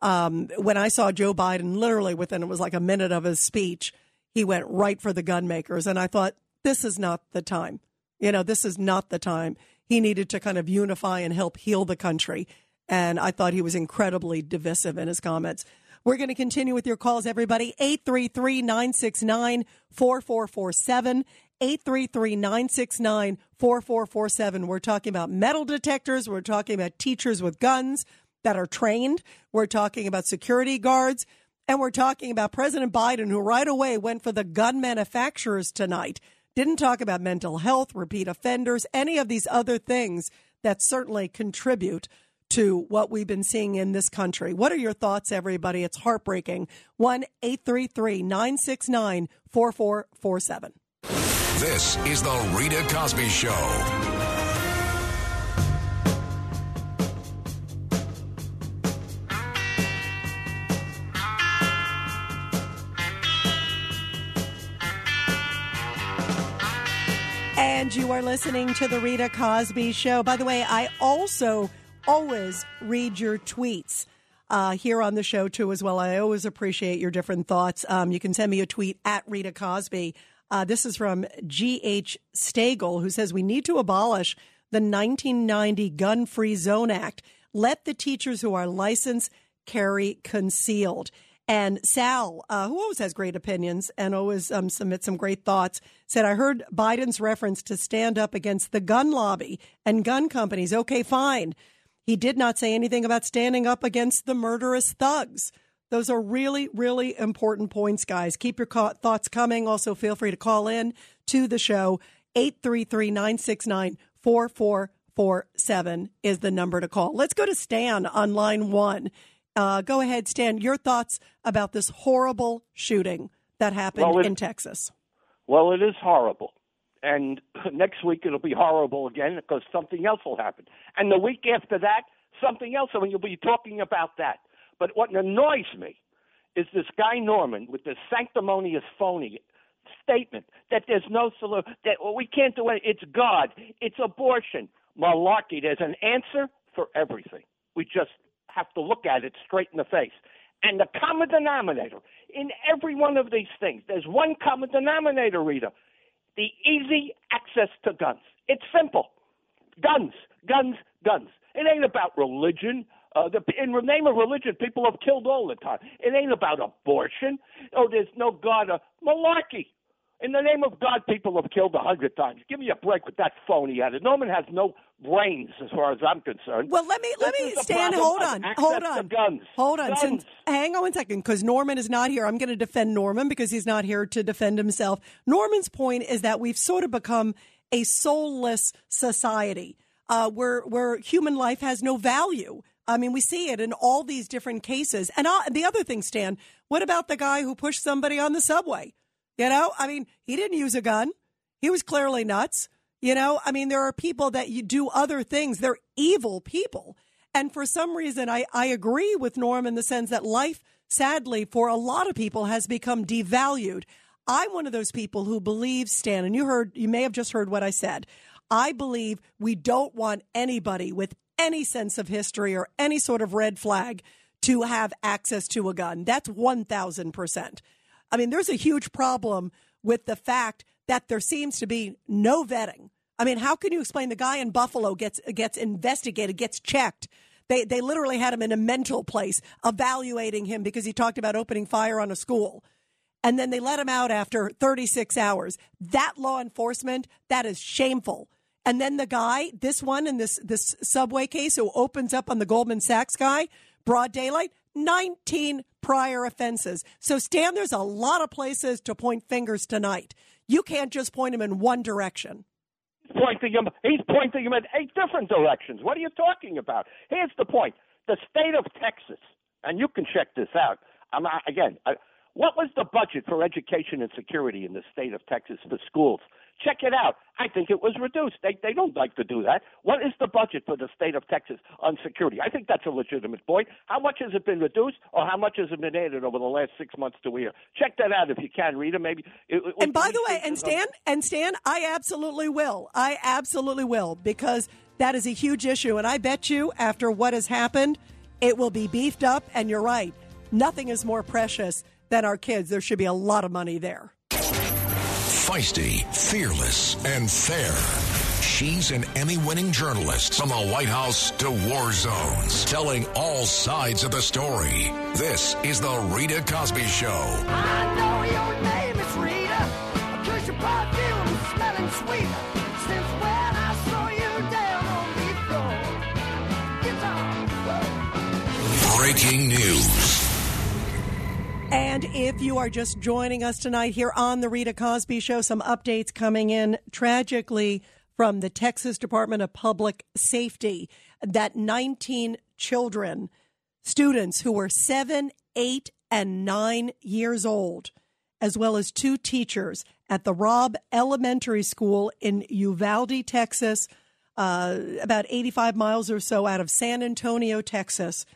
um, when I saw Joe Biden, literally within it was like a minute of his speech, he went right for the gun makers, and I thought this is not the time. You know, this is not the time. He needed to kind of unify and help heal the country, and I thought he was incredibly divisive in his comments. We're going to continue with your calls, everybody. 833 969 4447. 833 969 4447. We're talking about metal detectors. We're talking about teachers with guns that are trained. We're talking about security guards. And we're talking about President Biden, who right away went for the gun manufacturers tonight. Didn't talk about mental health, repeat offenders, any of these other things that certainly contribute to what we've been seeing in this country. What are your thoughts, everybody? It's heartbreaking. 1 833 969 4447. This is the Rita Cosby Show. And you are listening to the Rita Cosby Show. By the way, I also always read your tweets uh, here on the show too, as well. I always appreciate your different thoughts. Um, you can send me a tweet at Rita Cosby. Uh, this is from G.H. Stagel, who says we need to abolish the 1990 Gun Free Zone Act. Let the teachers who are licensed carry concealed. And Sal, uh, who always has great opinions and always um, submits some great thoughts, said, I heard Biden's reference to stand up against the gun lobby and gun companies. Okay, fine. He did not say anything about standing up against the murderous thugs. Those are really, really important points, guys. Keep your co- thoughts coming. Also, feel free to call in to the show. 833 969 4447 is the number to call. Let's go to Stan on line one. Uh, go ahead, Stan. Your thoughts about this horrible shooting that happened Well, it- in Texas. Well, it is horrible. And (clears throat) next week it'll be horrible again because something else will happen. And the week after that, something else. I mean, you'll be talking about that. But what annoys me is this guy Norman with this sanctimonious phony statement that there's no solution, that well, we can't do it. It's God. It's abortion. Malarkey. There's an answer for everything. We just have to look at it straight in the face. And the common denominator in every one of these things, there's one common denominator, Rita the easy access to guns. It's simple. Guns, guns, guns. It ain't about religion. Uh, the, in the name of religion, people have killed all the time. It ain't about abortion. Oh, there's no God. Uh, malarkey. In the name of God, people have killed a hundred times. Give me a break with that phony attitude. Norman has no brains, as far as I'm concerned. Well, let me let This me is the Stan. Hold on, hold on, guns. hold on. Guns. Since hang on one second, because Norman is not here. I'm going to defend Norman because he's not here to defend himself. Norman's point is that we've sort of become a soulless society, uh, where where human life has no value. I mean, we see it in all these different cases. And uh, the other thing, Stan, what about the guy who pushed somebody on the subway? You know, I mean, he didn't use a gun. He was clearly nuts. You know, I mean, there are people that you do other things. They're evil people. And for some reason, I, I agree with Norm in the sense that life, sadly, for a lot of people has become devalued. I'm one of those people who believes, Stan, and you heard, you may have just heard what I said. I believe we don't want anybody with any sense of history or any sort of red flag to have access to a gun. That's 1000%. I mean, there's a huge problem with the fact that there seems to be no vetting. I mean, how can you explain the guy in Buffalo gets gets investigated, gets checked? They they literally had him in a mental place evaluating him because he talked about opening fire on a school. And then they let him out after 36 hours. That law enforcement, that is shameful. And then the guy, this one in this this subway case who opens up on the Goldman Sachs guy, broad daylight, 19 prior offenses. So Stan, there's a lot of places to point fingers tonight. You can't just point them in one direction. pointing him. He's pointing him in eight different directions. What are you talking about? Here's the point: the state of Texas, and you can check this out. I'm again. I, what was the budget for education and security in the state of Texas for schools? Check it out. I think it was reduced. They they don't like to do that. What is the budget for the state of Texas on security? I think that's a legitimate point. How much has it been reduced, or how much has it been added over the last six months to a year? Check that out if you can, Rita. Maybe. It, it- And by the way, and Stan, and Stan, I absolutely will. I absolutely will because that is a huge issue. And I bet you, after what has happened, it will be beefed up. And you're right. Nothing is more precious than our kids. There should be a lot of money there. Feisty, fearless, and fair. She's an Emmy winning journalist from the White House to war zones, telling all sides of the story. This is The Rita Cosby Show. I know your name is Rita, cause your perfume is smelling sweet. Since when And if you are just joining us tonight here on the Rita Cosby Show, some updates coming in tragically from the Texas Department of Public Safety. That 19 children, students who were seven, eight, and nine years old, as well as two teachers at the Robb Elementary School in Uvalde, Texas, uh, about 85 miles or so out of San Antonio, Texas,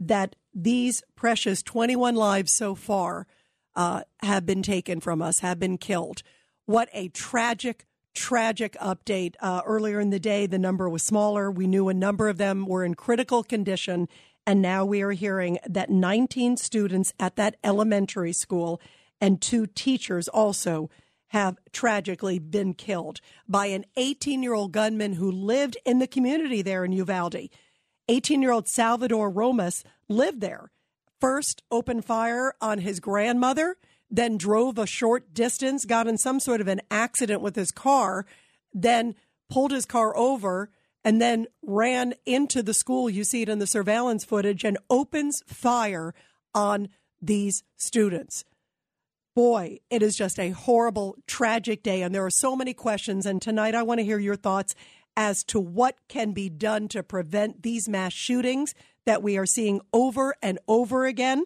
that these precious 21 lives so far uh, have been taken from us, have been killed. What a tragic, tragic update. Uh, earlier in the day, the number was smaller. We knew a number of them were in critical condition. And now we are hearing that 19 students at that elementary school and two teachers also have tragically been killed by an 18 year old gunman who lived in the community there in Uvalde. 18 year old Salvador Ramos lived there First, opened fire on his grandmother, then drove a short distance, got in some sort of an accident with his car, then pulled his car over, and then ran into the school. You see it in the surveillance footage and opens fire on these students. Boy, it is just a horrible, tragic day. And there are so many questions. And tonight, I want to hear your thoughts as to what can be done to prevent these mass shootings that we are seeing over and over again.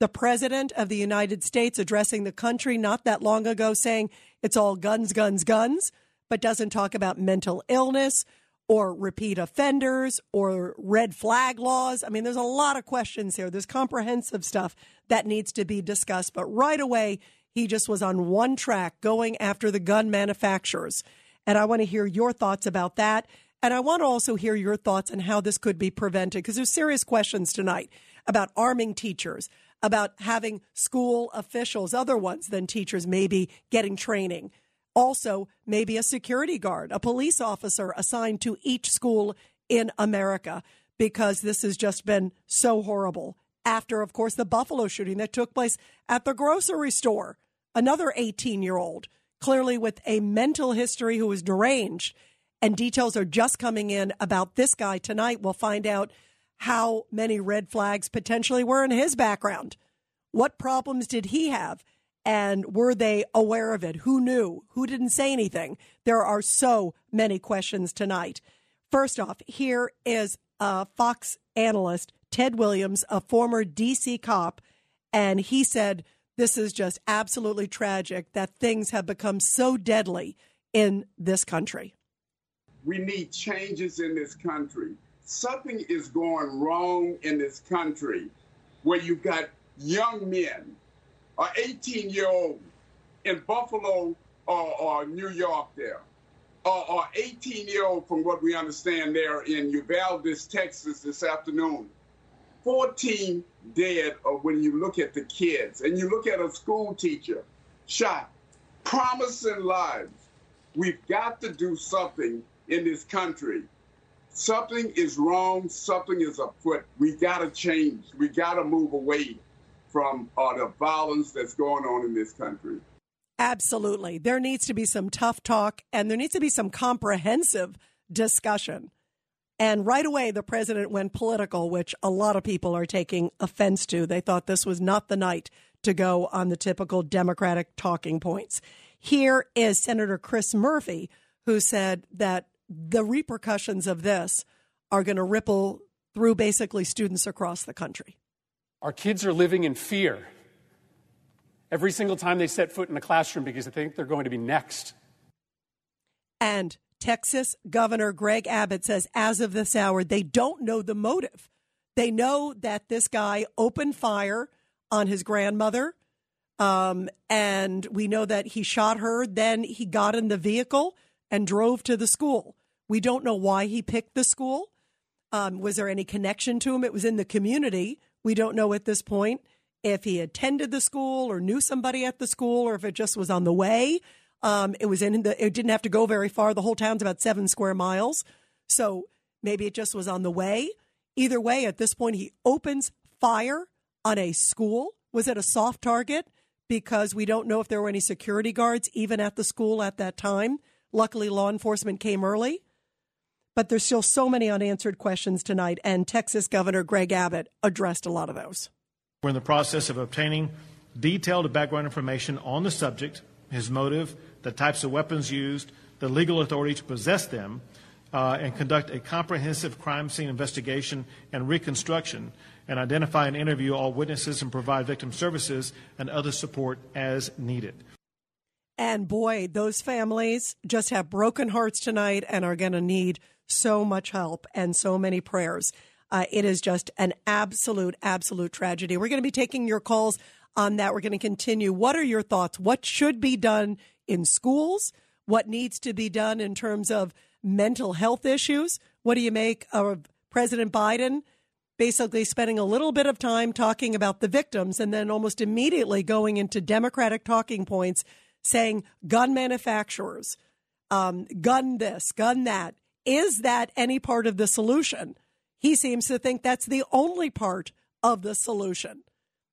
The President of the United States addressing the country not that long ago saying it's all guns, guns, guns, but doesn't talk about mental illness or repeat offenders or red flag laws. I mean, there's a lot of questions here. There's comprehensive stuff that needs to be discussed. But right away, he just was on one track going after the gun manufacturers. And I want to hear your thoughts about that. And I want to also hear your thoughts on how this could be prevented because there's serious questions tonight about arming teachers, about having school officials, other ones than teachers, maybe getting training also maybe a security guard, a police officer assigned to each school in America because this has just been so horrible. After, of course, the Buffalo shooting that took place at the grocery store, another 18 year old, clearly with a mental history who was deranged. And details are just coming in about this guy tonight. We'll find out how many red flags potentially were in his background. What problems did he have? and were they aware of it? Who knew? Who didn't say anything? There are so many questions tonight. First off, here is a Fox analyst, Ted Williams, a former DC cop, and he said this is just absolutely tragic that things have become so deadly in this country. We need changes in this country. Something is going wrong in this country where you've got young men an 18 year old in Buffalo or, or New York there, or, or 18 year old from what we understand there in Uvalde, Texas this afternoon. 14 dead or when you look at the kids and you look at a school teacher shot, promising lives. We've got to do something in this country. Something is wrong, something is afoot. We got to change. We got to move away from uh, the violence that's going on in this country. Absolutely. There needs to be some tough talk and there needs to be some comprehensive discussion. And right away, the president went political, which a lot of people are taking offense to. They thought this was not the night to go on the typical Democratic talking points. Here is Senator Chris Murphy, who said that the repercussions of this are going to ripple through basically students across the country. Our kids are living in fear every single time they set foot in a classroom because they think they're going to be next. And Texas Governor Greg Abbott says, as of this hour, they don't know the motive. They know that this guy opened fire on his grandmother. Um, and we know that he shot her. Then he got in the vehicle and drove to the school. We don't know why he picked the school. Um, was there any connection to him? It was in the community. We don't know at this point if he attended the school or knew somebody at the school or if it just was on the way. Um, it was in the, it didn't have to go very far. The whole town's about seven square miles. So maybe it just was on the way. Either way, at this point, he opens fire on a school. Was it a soft target? Because we don't know if there were any security guards even at the school at that time. Luckily, law enforcement came early. But there's still so many unanswered questions tonight, and Texas Governor Greg Abbott addressed a lot of those. We're in the process of obtaining detailed background information on the subject, his motive, the types of weapons used, the legal authority to possess them, uh, and conduct a comprehensive crime scene investigation and reconstruction, and identify and interview all witnesses and provide victim services and other support as needed. And boy, those families just have broken hearts tonight and are going to need so much help and so many prayers. Uh, it is just an absolute, absolute tragedy. We're going to be taking your calls on that. We're going to continue. What are your thoughts? What should be done in schools? What needs to be done in terms of mental health issues? What do you make of President Biden basically spending a little bit of time talking about the victims and then almost immediately going into Democratic talking points saying gun manufacturers, um, gun this, gun that? Is that any part of the solution? He seems to think that's the only part of the solution.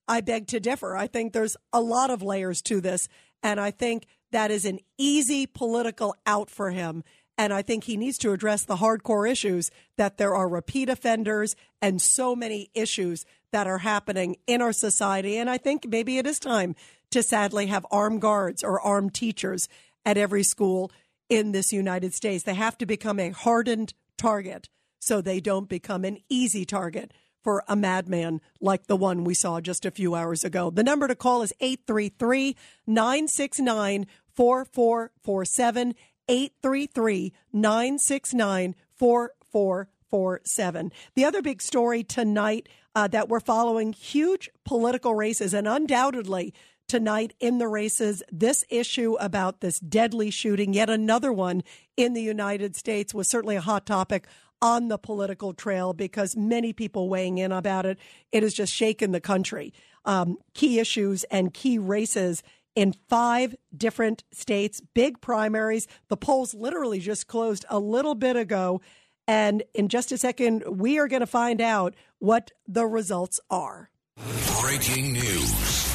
I beg to differ. I think there's a lot of layers to this, and I think that is an easy political out for him. And I think he needs to address the hardcore issues that there are repeat offenders and so many issues that are happening in our society. And I think maybe it is time to sadly have armed guards or armed teachers at every school in this United States. They have to become a hardened target so they don't become an easy target for a madman like the one we saw just a few hours ago. The number to call is 833 969 4447. 833 969 4447. The other big story tonight uh, that we're following huge political races, and undoubtedly tonight in the races, this issue about this deadly shooting, yet another one in the United States, was certainly a hot topic on the political trail because many people weighing in about it. It has just shaken the country. Um, key issues and key races in five different states, big primaries. The polls literally just closed a little bit ago. And in just a second, we are going to find out what the results are. Breaking news.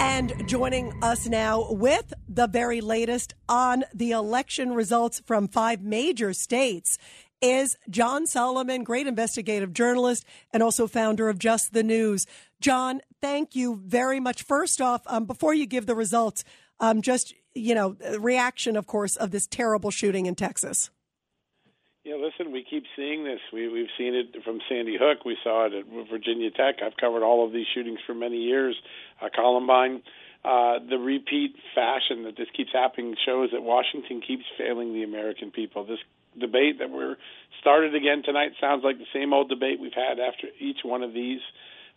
And joining us now with the very latest on the election results from five major states is John Solomon, great investigative journalist and also founder of Just the News. John, thank you very much. First off, um, before you give the results, um, just you know, reaction, of course, of this terrible shooting in Texas. Yeah, listen, we keep seeing this. We, we've seen it from Sandy Hook. We saw it at Virginia Tech. I've covered all of these shootings for many years. Uh, Columbine. Uh, the repeat fashion that this keeps happening shows that Washington keeps failing the American people. This debate that we're started again tonight sounds like the same old debate we've had after each one of these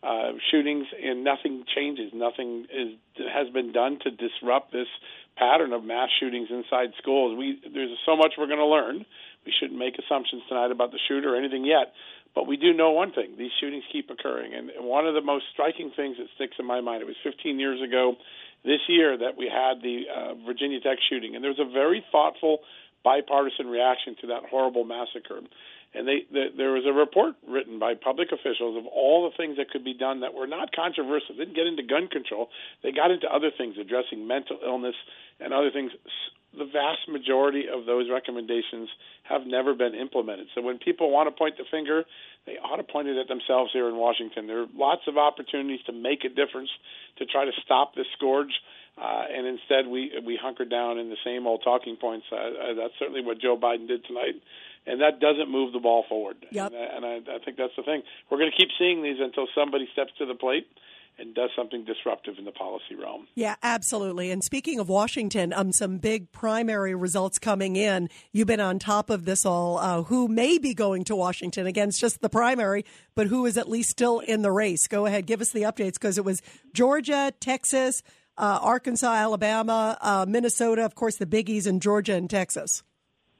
uh, shootings, and nothing changes. Nothing is has been done to disrupt this pattern of mass shootings inside schools. We there's so much we're going to learn. We shouldn't make assumptions tonight about the shooter or anything yet, but we do know one thing: these shootings keep occurring. And one of the most striking things that sticks in my mind. It was 15 years ago this year that we had the uh, Virginia Tech shooting, and there was a very thoughtful bipartisan reaction to that horrible massacre. And they, they, there was a report written by public officials of all the things that could be done that were not controversial. They didn't get into gun control. They got into other things, addressing mental illness and other things. The vast majority of those recommendations have never been implemented. So when people want to point the finger, they ought to point it at themselves here in Washington. There are lots of opportunities to make a difference to try to stop this scourge. Uh, and instead, we we hunker down in the same old talking points. Uh, uh, that's certainly what Joe Biden did tonight, and that doesn't move the ball forward. Yep. And, uh, and I, I think that's the thing. We're going to keep seeing these until somebody steps to the plate and does something disruptive in the policy realm. Yeah, absolutely. And speaking of Washington, um, some big primary results coming in. You've been on top of this all. Uh, who may be going to Washington? Again, it's just the primary, but who is at least still in the race? Go ahead, give us the updates because it was Georgia, Texas, uh, Arkansas, Alabama, uh, Minnesota, of course, the biggies in Georgia and Texas.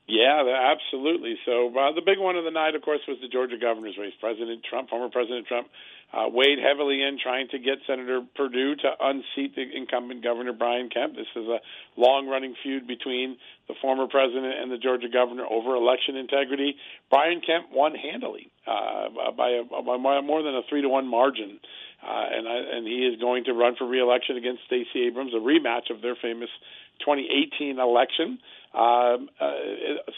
Yeah, absolutely. So uh, the big one of the night, of course, was the Georgia governor's race. President Trump, former President Trump, uh, weighed heavily in trying to get Senator Perdue to unseat the incumbent Governor Brian Kemp. This is a long-running feud between the former president and the Georgia governor over election integrity. Brian Kemp won handily uh, by, a, by more than a three to one margin. Uh, and I, and he is going to run for reelection against Stacey Abrams, a rematch of their famous 2018 election. Um, uh,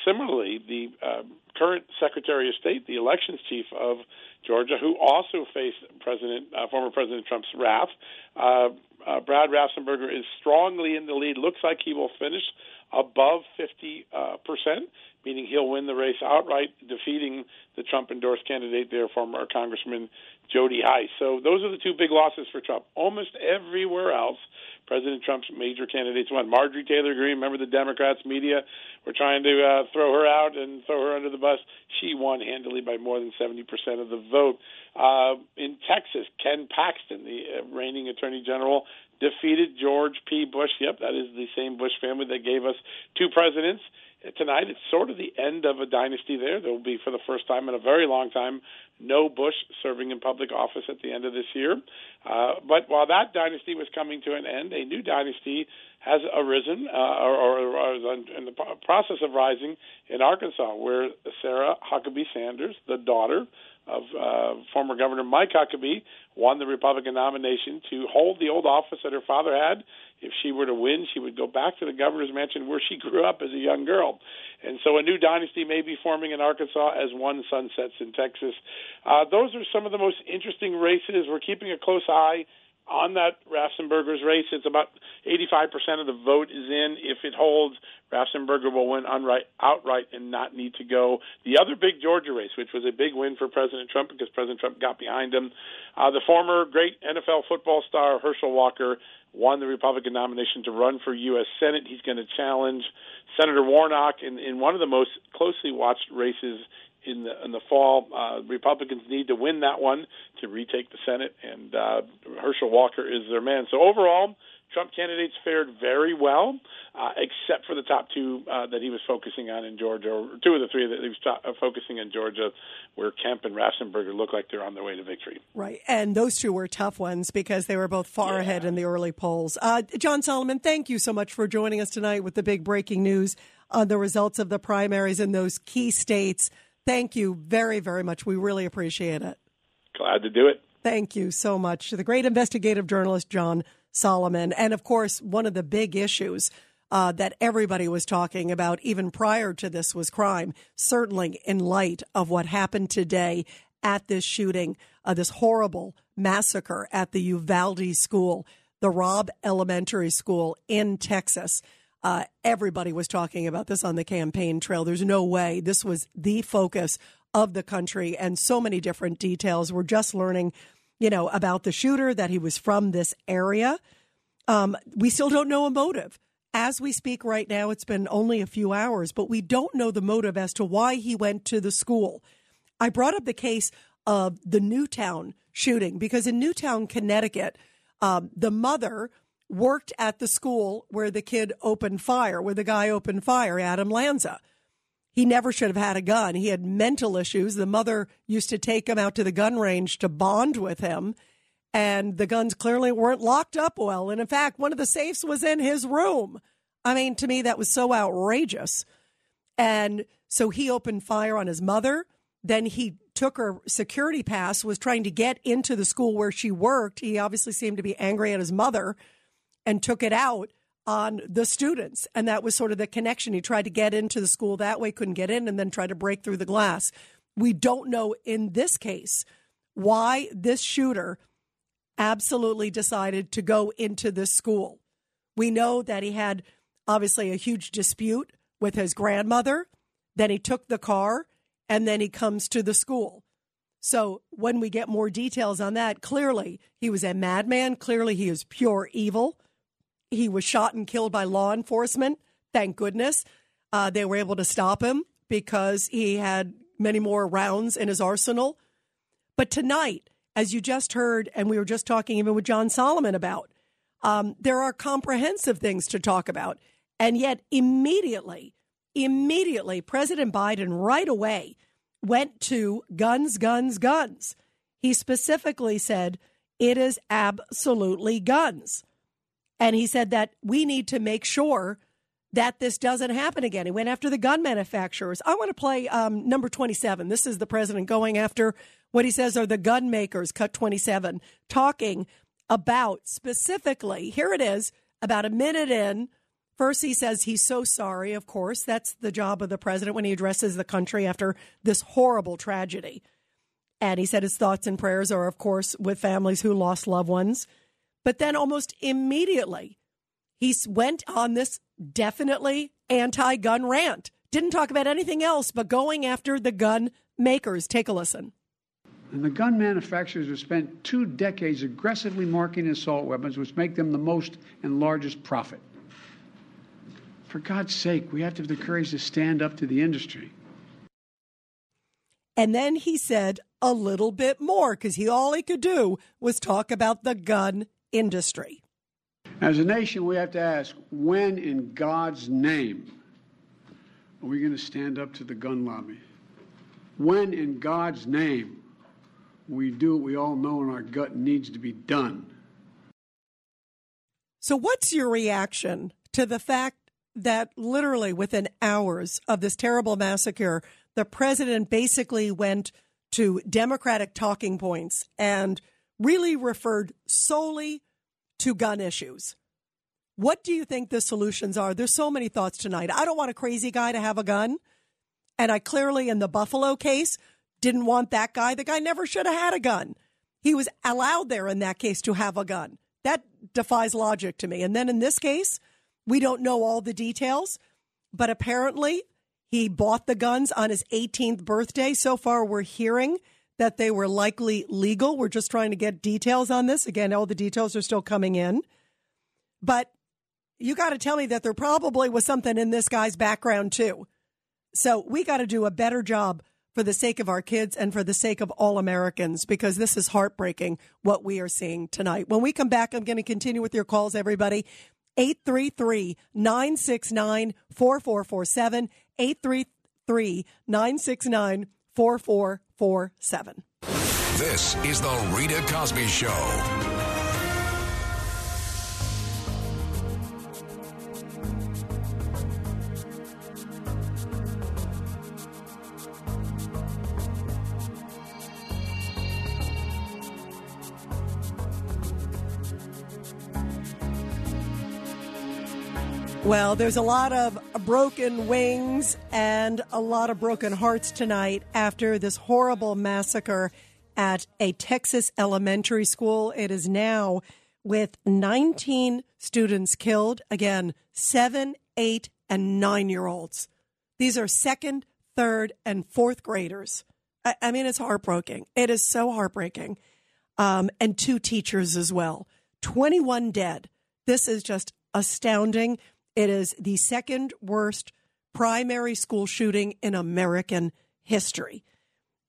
similarly, the uh, current Secretary of State, the elections chief of Georgia, who also faced President, uh, former President Trump's wrath, uh, uh, Brad Raffensperger is strongly in the lead. Looks like he will finish above 50 uh, percent, meaning he'll win the race outright, defeating the Trump endorsed candidate there, former Congressman Jody Hice. So those are the two big losses for Trump. Almost everywhere else, President Trump's major candidates won. Marjorie Taylor Greene, remember the Democrats media were trying to uh, throw her out and throw her under the bus. She won handily by more than 70% of the vote. Uh, in Texas, Ken Paxton, the uh, reigning attorney general, defeated George P. Bush. Yep, that is the same Bush family that gave us two presidents tonight it's sort of the end of a dynasty there. There will be, for the first time in a very long time, no Bush serving in public office at the end of this year. Uh, but while that dynasty was coming to an end, a new dynasty has arisen uh, or, or, or is in the process of rising in Arkansas, where Sarah Huckabee Sanders, the daughter of uh, former Governor Mike Huckabee, won the Republican nomination to hold the old office that her father had. If she were to win, she would go back to the governor's mansion where she grew up as a young girl. And so a new dynasty may be forming in Arkansas as one sunsets in Texas. Uh, those are some of the most interesting races. We're keeping a close eye on that Raffensperger's race. It's about 85% of the vote is in. If it holds, Raffensperger will win unright, outright and not need to go. The other big Georgia race, which was a big win for President Trump because President Trump got behind him, uh, the former great NFL football star Herschel Walker won the Republican nomination to run for U.S. Senate. He's going to challenge Senator Warnock in, in one of the most closely watched races in the in the fall. Uh, Republicans need to win that one to retake the Senate, and uh, Herschel Walker is their man. So overall, Trump candidates fared very well, uh, except for the top two uh, that he was focusing on in Georgia, or two of the three that he was uh, focusing in Georgia, where Kemp and Raffensperger look like they're on their way to victory. Right, and those two were tough ones because they were both far yeah. ahead in the early polls. Uh, John Solomon, thank you so much for joining us tonight with the big breaking news on the results of the primaries in those key states. Thank you very, very much. We really appreciate it. Glad to do it. Thank you so much to the great investigative journalist, John Solomon. And of course, one of the big issues uh, that everybody was talking about even prior to this was crime, certainly in light of what happened today at this shooting, uh, this horrible massacre at the Uvalde school, the Robb Elementary School in Texas. Uh, everybody was talking about this on the campaign trail. There's no way this was the focus of the country, and so many different details. We're just learning, you know, about the shooter that he was from this area. Um, we still don't know a motive. As we speak right now, it's been only a few hours, but we don't know the motive as to why he went to the school. I brought up the case of the Newtown shooting because in Newtown, Connecticut, um, the mother worked at the school where the kid opened fire, where the guy opened fire, Adam Lanza. He never should have had a gun. He had mental issues. The mother used to take him out to the gun range to bond with him, and the guns clearly weren't locked up well. And in fact, one of the safes was in his room. I mean, to me, that was so outrageous. And so he opened fire on his mother. Then he took her security pass, was trying to get into the school where she worked. He obviously seemed to be angry at his mother and took it out on the students. And that was sort of the connection. He tried to get into the school that way, couldn't get in, and then tried to break through the glass. We don't know in this case why this shooter absolutely decided to go into this school. We know that he had obviously a huge dispute with his grandmother. Then he took the car and then he comes to the school. So when we get more details on that, clearly he was a madman. Clearly he is pure evil. He was shot and killed by law enforcement. Thank goodness. Uh, they were able to stop him because he had many more rounds in his arsenal. But tonight, as you just heard, and we were just talking even with John Solomon about, um, there are comprehensive things to talk about. And yet, immediately, immediately, President Biden right away went to guns, guns, guns. He specifically said, it is absolutely guns. And he said that we need to make sure that this doesn't happen again. He went after the gun manufacturers. I want to play um, number 27. This is the president going after what he says are the gun makers, cut 27, talking about specifically, here it is, about a minute in. First, he says he's so sorry. Of course, that's the job of the president when he addresses the country after this horrible tragedy. And he said his thoughts and prayers are, of course, with families who lost loved ones. But then almost immediately, he went on this definitely anti gun rant. Didn't talk about anything else but going after the gun makers. Take a listen. And the gun manufacturers have spent two decades aggressively marketing assault weapons, which make them the most and largest profit. For God's sake, we have to have the courage to stand up to the industry. And then he said a little bit more because he all he could do was talk about the gun industry. As a nation, we have to ask when, in God's name, are we going to stand up to the gun lobby? When, in God's name, we do what we all know in our gut needs to be done? So, what's your reaction to the fact that literally within hours of this terrible massacre, the president basically went to Democratic talking points and really referred solely to gun issues? What do you think the solutions are? There's so many thoughts tonight. I don't want a crazy guy to have a gun. And I clearly, in the Buffalo case, didn't want that guy. The guy never should have had a gun. He was allowed there in that case to have a gun. That defies logic to me. And then in this case, we don't know all the details, but apparently he bought the guns on his 18th birthday. So far, we're hearing that they were likely legal. We're just trying to get details on this. Again, all the details are still coming in. But you got to tell me that there probably was something in this guy's background, too. So we got to do a better job for the sake of our kids and for the sake of all Americans because this is heartbreaking what we are seeing tonight. When we come back, I'm going to continue with your calls, everybody. 833 969 4447. 833 969 4447. This is The Rita Cosby Show. Well, there's a lot of broken wings and a lot of broken hearts tonight after this horrible massacre at a Texas elementary school. It is now with 19 students killed. Again, seven, eight, and nine year olds. These are second, third, and fourth graders. I, I mean, it's heartbreaking. It is so heartbreaking. Um, and two teachers as well. 21 dead. This is just astounding. It is the second worst primary school shooting in American history.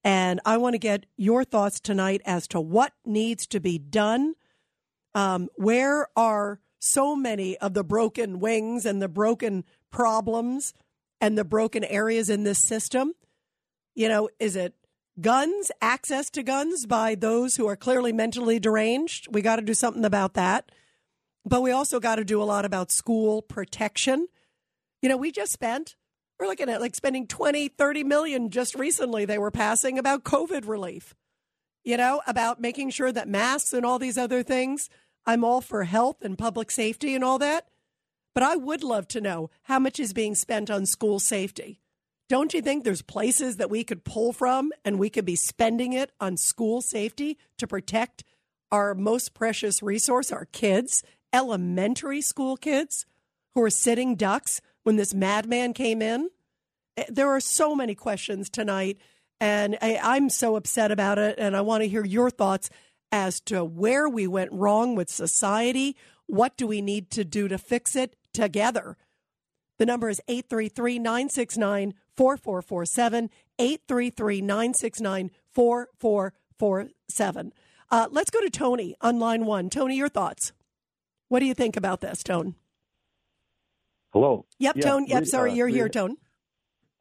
And I want to get your thoughts tonight as to what needs to be done. Um, where are so many of the broken wings and the broken problems and the broken areas in this system? You know, is it guns, access to guns by those who are clearly mentally deranged? We got to do something about that. But we also got to do a lot about school protection. You know, we just spent, we're looking at like spending 20, 30 million just recently, they were passing about COVID relief, you know, about making sure that masks and all these other things. I'm all for health and public safety and all that. But I would love to know how much is being spent on school safety. Don't you think there's places that we could pull from and we could be spending it on school safety to protect our most precious resource, our kids, elementary school kids who were sitting ducks when this madman came in? Eh, there are so many questions tonight, and I, am so upset about it. And I want to hear your thoughts as to where we went wrong with society. What do we need to do to fix it together? The number is 833 969 4447. 833 969 4447. Uh, let's go to Tony on line one. Tony, your thoughts. What do you think about this, Tone? Hello. Yep, yeah, Tone. Yep, sorry, uh, you're here, Tone.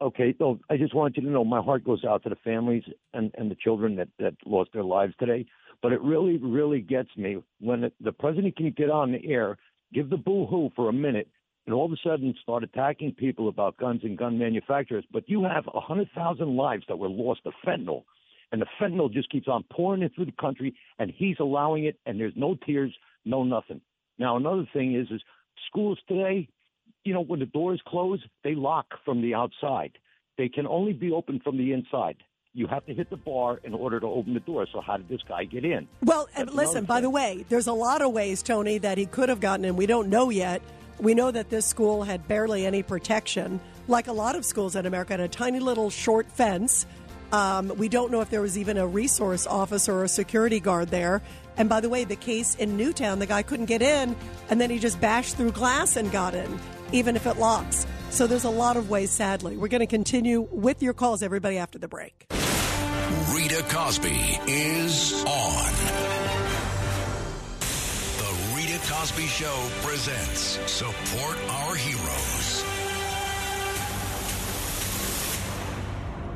Okay, so I just wanted you to know my heart goes out to the families and, and the children that, that lost their lives today. But it really, really gets me when it, the president can get on the air, give the boo hoo for a minute, and all of a sudden start attacking people about guns and gun manufacturers. But you have 100,000 lives that were lost to fentanyl. And the fentanyl just keeps on pouring it through the country, and he's allowing it, and there's no tears, no nothing. Now, another thing is, is schools today, you know, when the doors close, they lock from the outside. They can only be open from the inside. You have to hit the bar in order to open the door. So how did this guy get in? Well, That's listen, by the way, there's a lot of ways, Tony, that he could have gotten in. We don't know yet. We know that this school had barely any protection. Like a lot of schools in America, had a tiny little short fence. Um, we don't know if there was even a resource officer or a security guard there. And by the way, the case in Newtown, the guy couldn't get in, and then he just bashed through glass and got in, even if it locks. So there's a lot of ways, sadly. We're going to continue with your calls, everybody, after the break. Rita Cosby is on. The Rita Cosby Show presents Support Our Heroes.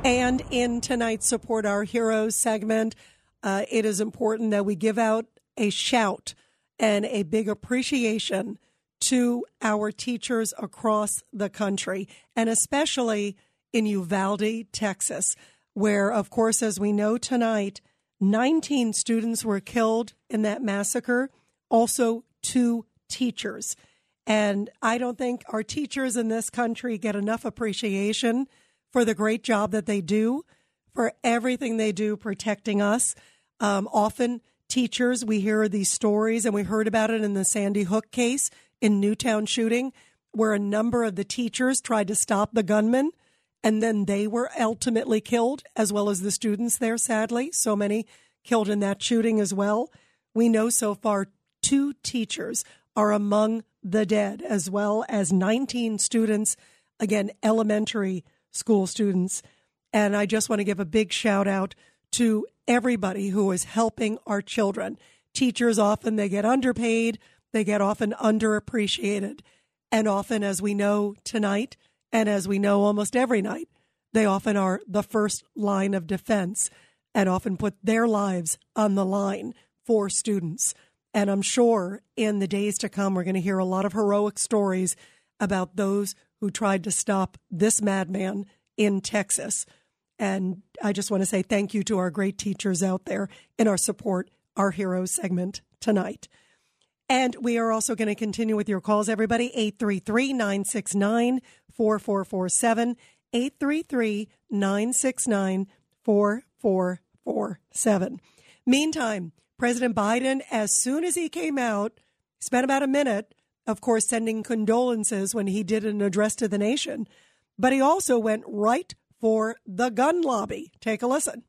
And in tonight's Support Our Heroes segment, uh, it is important that we give out a shout and a big appreciation to our teachers across the country, and especially in Uvalde, Texas, where, of course, as we know tonight, 19 students were killed in that massacre, also two teachers. And I don't think our teachers in this country get enough appreciation for the great job that they do, for everything they do protecting us. Um, often, teachers, we hear these stories, and we heard about it in the Sandy Hook case in Newtown shooting, where a number of the teachers tried to stop the gunman, and then they were ultimately killed, as well as the students there, sadly. So many killed in that shooting as well. We know so far two teachers are among the dead, as well as 19 students, again, elementary school students. And I just want to give a big shout out to everybody who is helping our children. Teachers often they get underpaid, they get often underappreciated. And often, as we know tonight, and as we know almost every night, they often are the first line of defense and often put their lives on the line for students. And I'm sure in the days to come, we're going to hear a lot of heroic stories about those who tried to stop this madman in Texas. And I just want to say thank you to our great teachers out there in our support, our heroes segment tonight. And we are also going to continue with your calls, everybody. 833 969 4447. 833 969 4447. Meantime, President Biden, as soon as he came out, spent about a minute, of course, sending condolences when he did an address to the nation. But he also went right for the gun lobby. Take a listen.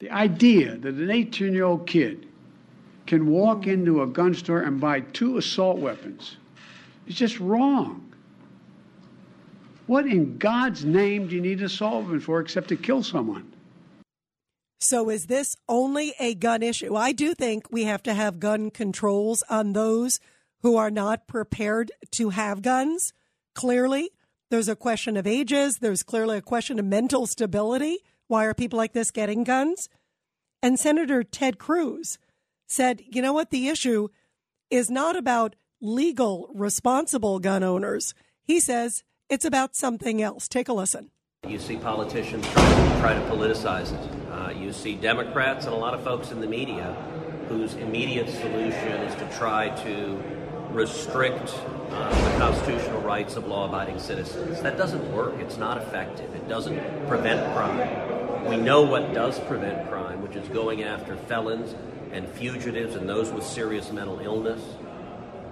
The idea that an 18 year old kid can walk into a gun store and buy two assault weapons is just wrong. What in God's name do you need an assault weapon for except to kill someone? So is this only a gun issue? I do think we have to have gun controls on those who are not prepared to have guns. Clearly, there's a question of ages. There's clearly a question of mental stability. Why are people like this getting guns? And Senator Ted Cruz said, you know what? The issue is not about legal, responsible gun owners. He says it's about something else. Take a listen. You see politicians try to, try to politicize it. Uh, you see Democrats and a lot of folks in the media whose immediate solution is to try to restrict uh, the constitutional rights of law abiding citizens. That doesn't work. It's not effective. It doesn't prevent crime. We know what does prevent crime, which is going after felons and fugitives and those with serious mental illness,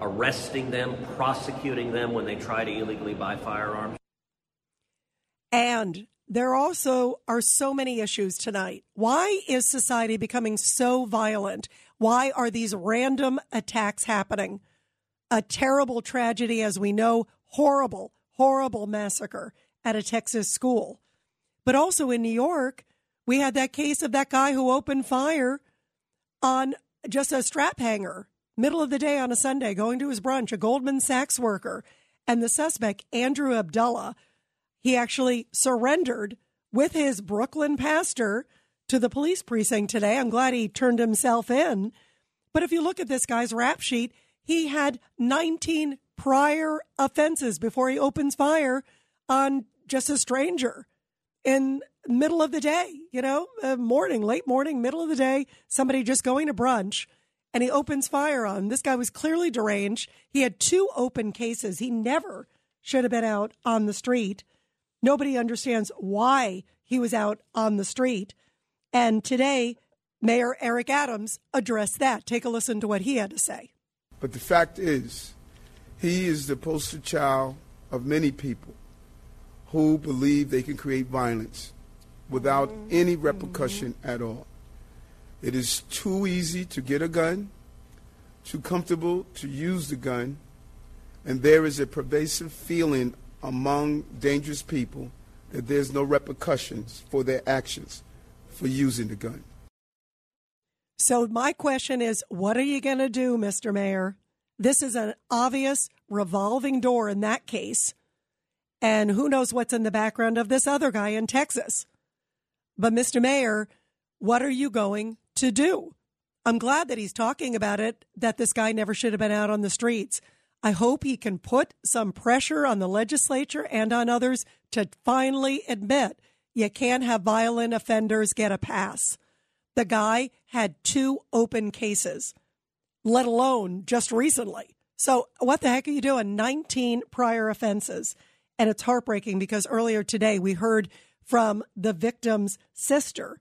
arresting them, prosecuting them when they try to illegally buy firearms. And there also are so many issues tonight. Why is society becoming so violent? Why are these random attacks happening? A terrible tragedy, as we know, horrible, horrible massacre at a Texas school. But also in New York, we had that case of that guy who opened fire on just a strap hanger, middle of the day on a Sunday, going to his brunch, a Goldman Sachs worker. And the suspect, Andrew Abdullah, he actually surrendered with his Brooklyn pastor to the police precinct today. I'm glad he turned himself in. But if you look at this guy's rap sheet, he had 19 prior offenses before he opens fire on just a stranger in middle of the day, you know, uh, morning, late morning, middle of the day, somebody just going to brunch and he opens fire on. This guy was clearly deranged. He had two open cases. He never should have been out on the street. Nobody understands why he was out on the street. And today, Mayor Eric Adams addressed that. Take a listen to what he had to say. But the fact is, he is the poster child of many people who believe they can create violence without any repercussion at all. It is too easy to get a gun, too comfortable to use the gun, and there is a pervasive feeling among dangerous people that there's no repercussions for their actions for using the gun. So, my question is what are you going to do, Mr. Mayor? This is an obvious revolving door in that case. And who knows what's in the background of this other guy in Texas. But, Mr. Mayor, what are you going to do? I'm glad that he's talking about it, that this guy never should have been out on the streets. I hope he can put some pressure on the legislature and on others to finally admit you can't have violent offenders get a pass. The guy had two open cases, let alone just recently. So, what the heck are you doing? 19 prior offenses. And it's heartbreaking because earlier today we heard from the victim's sister,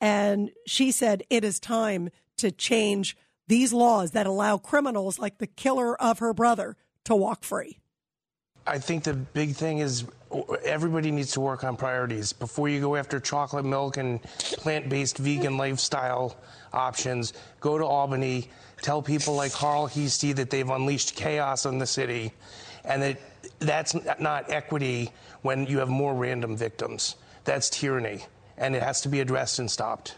and she said it is time to change these laws that allow criminals like the killer of her brother to walk free. I think the big thing is everybody needs to work on priorities. Before you go after chocolate milk and plant based vegan lifestyle options, go to Albany, tell people like Carl Heastie that they've unleashed chaos in the city and that that's not equity when you have more random victims. That's tyranny, and it has to be addressed and stopped.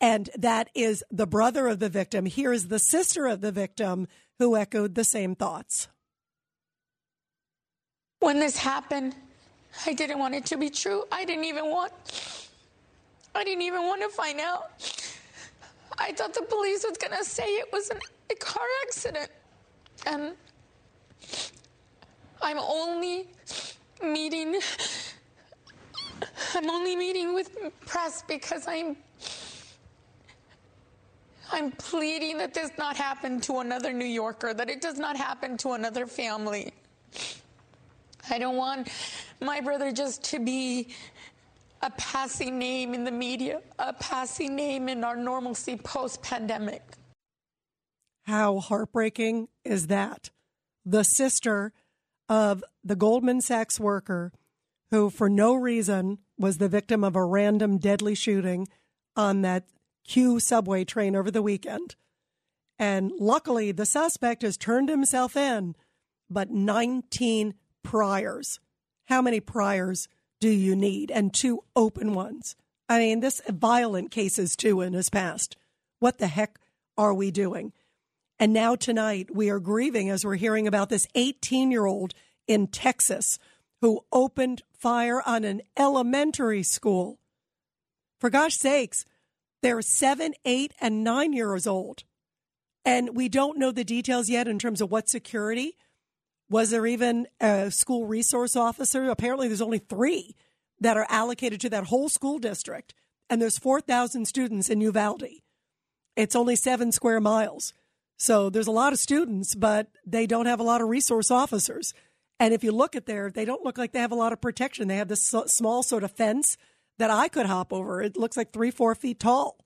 And that is the brother of the victim. Here is the sister of the victim who echoed the same thoughts. When this happened, I didn't want it to be true. I didn't even want I didn't even want to find out. I thought the police was going to say it was an, a car accident. And I'm only meeting I'm only meeting with press because I'm I'm pleading that this not happen to another New Yorker, that it does not happen to another family. I don't want my brother just to be a passing name in the media, a passing name in our normalcy post pandemic. How heartbreaking is that? The sister of the Goldman Sachs worker who, for no reason, was the victim of a random deadly shooting on that Q subway train over the weekend. And luckily, the suspect has turned himself in, but 19 priors. How many priors do you need? And two open ones. I mean, this violent cases too in his past. What the heck are we doing? And now tonight we are grieving as we're hearing about this 18 year old in Texas who opened fire on an elementary school. For gosh sakes, they're seven, eight, and nine years old. And we don't know the details yet in terms of what security. Was there even a school resource officer? Apparently, there's only three that are allocated to that whole school district. And there's 4,000 students in Uvalde. It's only seven square miles. So there's a lot of students, but they don't have a lot of resource officers. And if you look at there, they don't look like they have a lot of protection. They have this small sort of fence that I could hop over. It looks like three, four feet tall.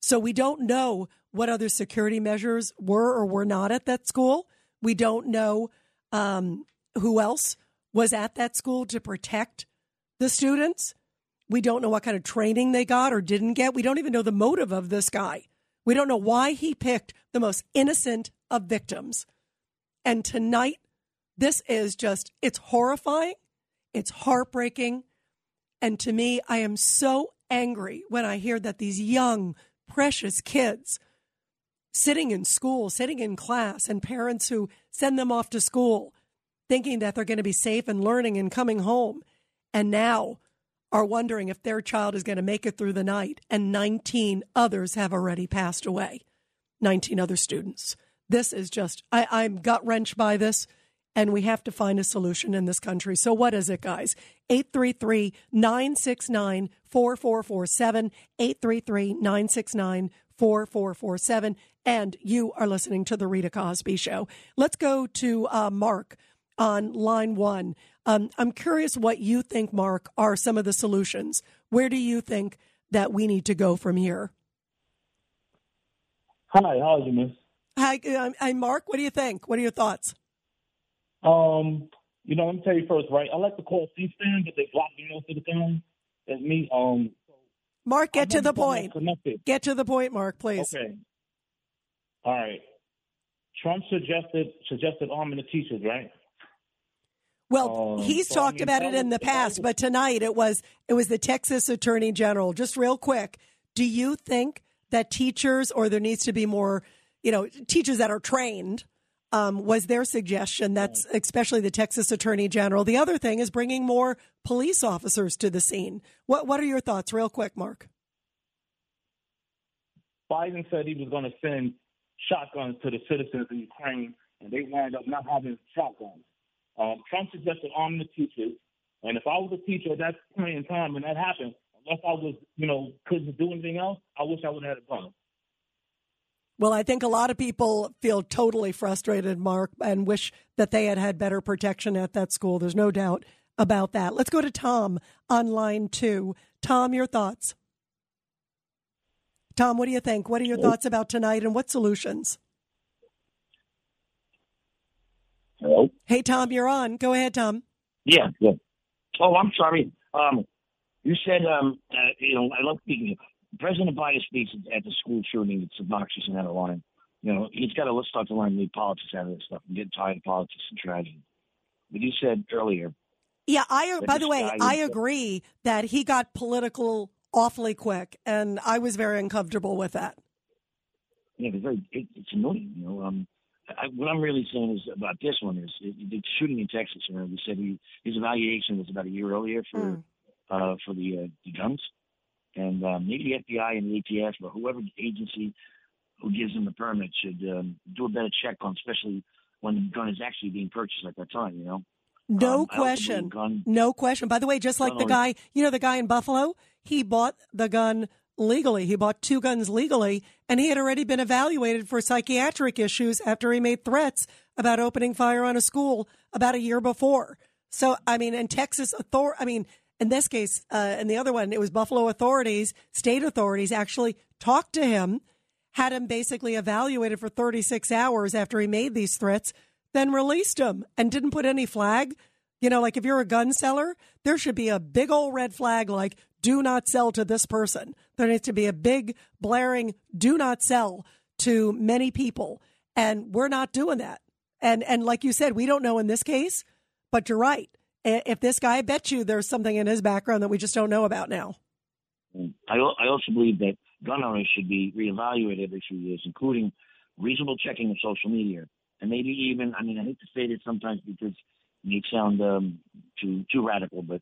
So we don't know what other security measures were or were not at that school. We don't know um, who else was at that school to protect the students. We don't know what kind of training they got or didn't get. We don't even know the motive of this guy. We don't know why he picked the most innocent of victims. And tonight, this is just, it's horrifying. It's heartbreaking. And to me, I am so angry when I hear that these young, precious kids sitting in school, sitting in class, and parents who send them off to school thinking that they're going to be safe and learning and coming home, and now are wondering if their child is going to make it through the night. And 19 others have already passed away. 19 other students. This is just, I, I'm gut wrenched by this and we have to find a solution in this country. So, what is it, guys? 833 969 4447, 833 969 4447. And you are listening to The Rita Cosby Show. Let's go to uh, Mark on line one. Um, I'm curious what you think, Mark, are some of the solutions. Where do you think that we need to go from here? Hi, how are you, Miss? Hi, I'm, I'm Mark. What do you think? What are your thoughts? Um, you know, let me tell you first, right? I like to call C-SPAN, but they block me most of the time. That's me. Um, Mark, get to the point. Get to the point, Mark, please. Okay. All right. Trump suggested suggested arming the teachers, right? Well, Um, he's so, I talked mean, about it in the past, but tonight it was it was the Texas Attorney General. Just real quick, do you think that teachers or there needs to be more, you know, teachers that are trained? Um, was their suggestion that's especially the Texas Attorney General. The other thing is bringing more police officers to the scene. What What are your thoughts, real quick, Mark? Biden said he was going to send shotguns to the citizens of Ukraine, and they wound up not having shotguns. Um, Trump suggested arming the teachers, and if I was a teacher at that point in time and that happened, unless I was, you know, couldn't do anything else, I wish I would have had a gun. Well, I think a lot of people feel totally frustrated, Mark, and wish that they had had better protection at that school. There's no doubt about that. Let's go to Tom on line two. Tom, your thoughts? Tom, what do you think? What are your thoughts about tonight and what solutions? Hello? Hey, Tom, you're on. Go ahead, Tom. Yeah, yeah. Oh, I'm sorry. Um, you said, um, uh, you know, I love speaking. President Biden speaks at the school shooting. It's obnoxious and out of line. You know, he's got to let's start to learn leave politics out of this stuff and get tired of politics and tragedy. But you said earlier. Yeah, I. By the way, I agree that he got political awfully quick, and I was very uncomfortable with that. Yeah, it's very. It, it's annoying. You know, um, I, what I'm really saying is about this one is it, the shooting in Texas. Know, we said he, his evaluation was about a year earlier for uh, for the uh, the guns, and um, maybe the FBI and the ATF or whoever agency who gives them the permit should um, do a better check on, especially when the gun is actually being purchased at that time. You know. No Um, question. No question. By the way, just like the guy, you know, the guy in Buffalo, he bought the gun legally. He bought two guns legally, and he had already been evaluated for psychiatric issues after he made threats about opening fire on a school about a year before. So, I mean, in Texas author, I mean, in this case, uh, and the other one, it was Buffalo authorities, state authorities actually talked to him, had him basically evaluated for 36 hours after he made these threats, then released him and didn't put any flag. You know, like if you're a gun seller, there should be a big old red flag like, do not sell to this person. There needs to be a big blaring, do not sell to many people. And we're not doing that. And, and like you said, we don't know in this case, but you're right. If this guy, I bet you there's something in his background that we just don't know about now. I, I also believe that gun owners should be reevaluated every few years, including reasonable checking of social media, and maybe even. I mean, I hate to say this sometimes because it may sound um, too too radical, but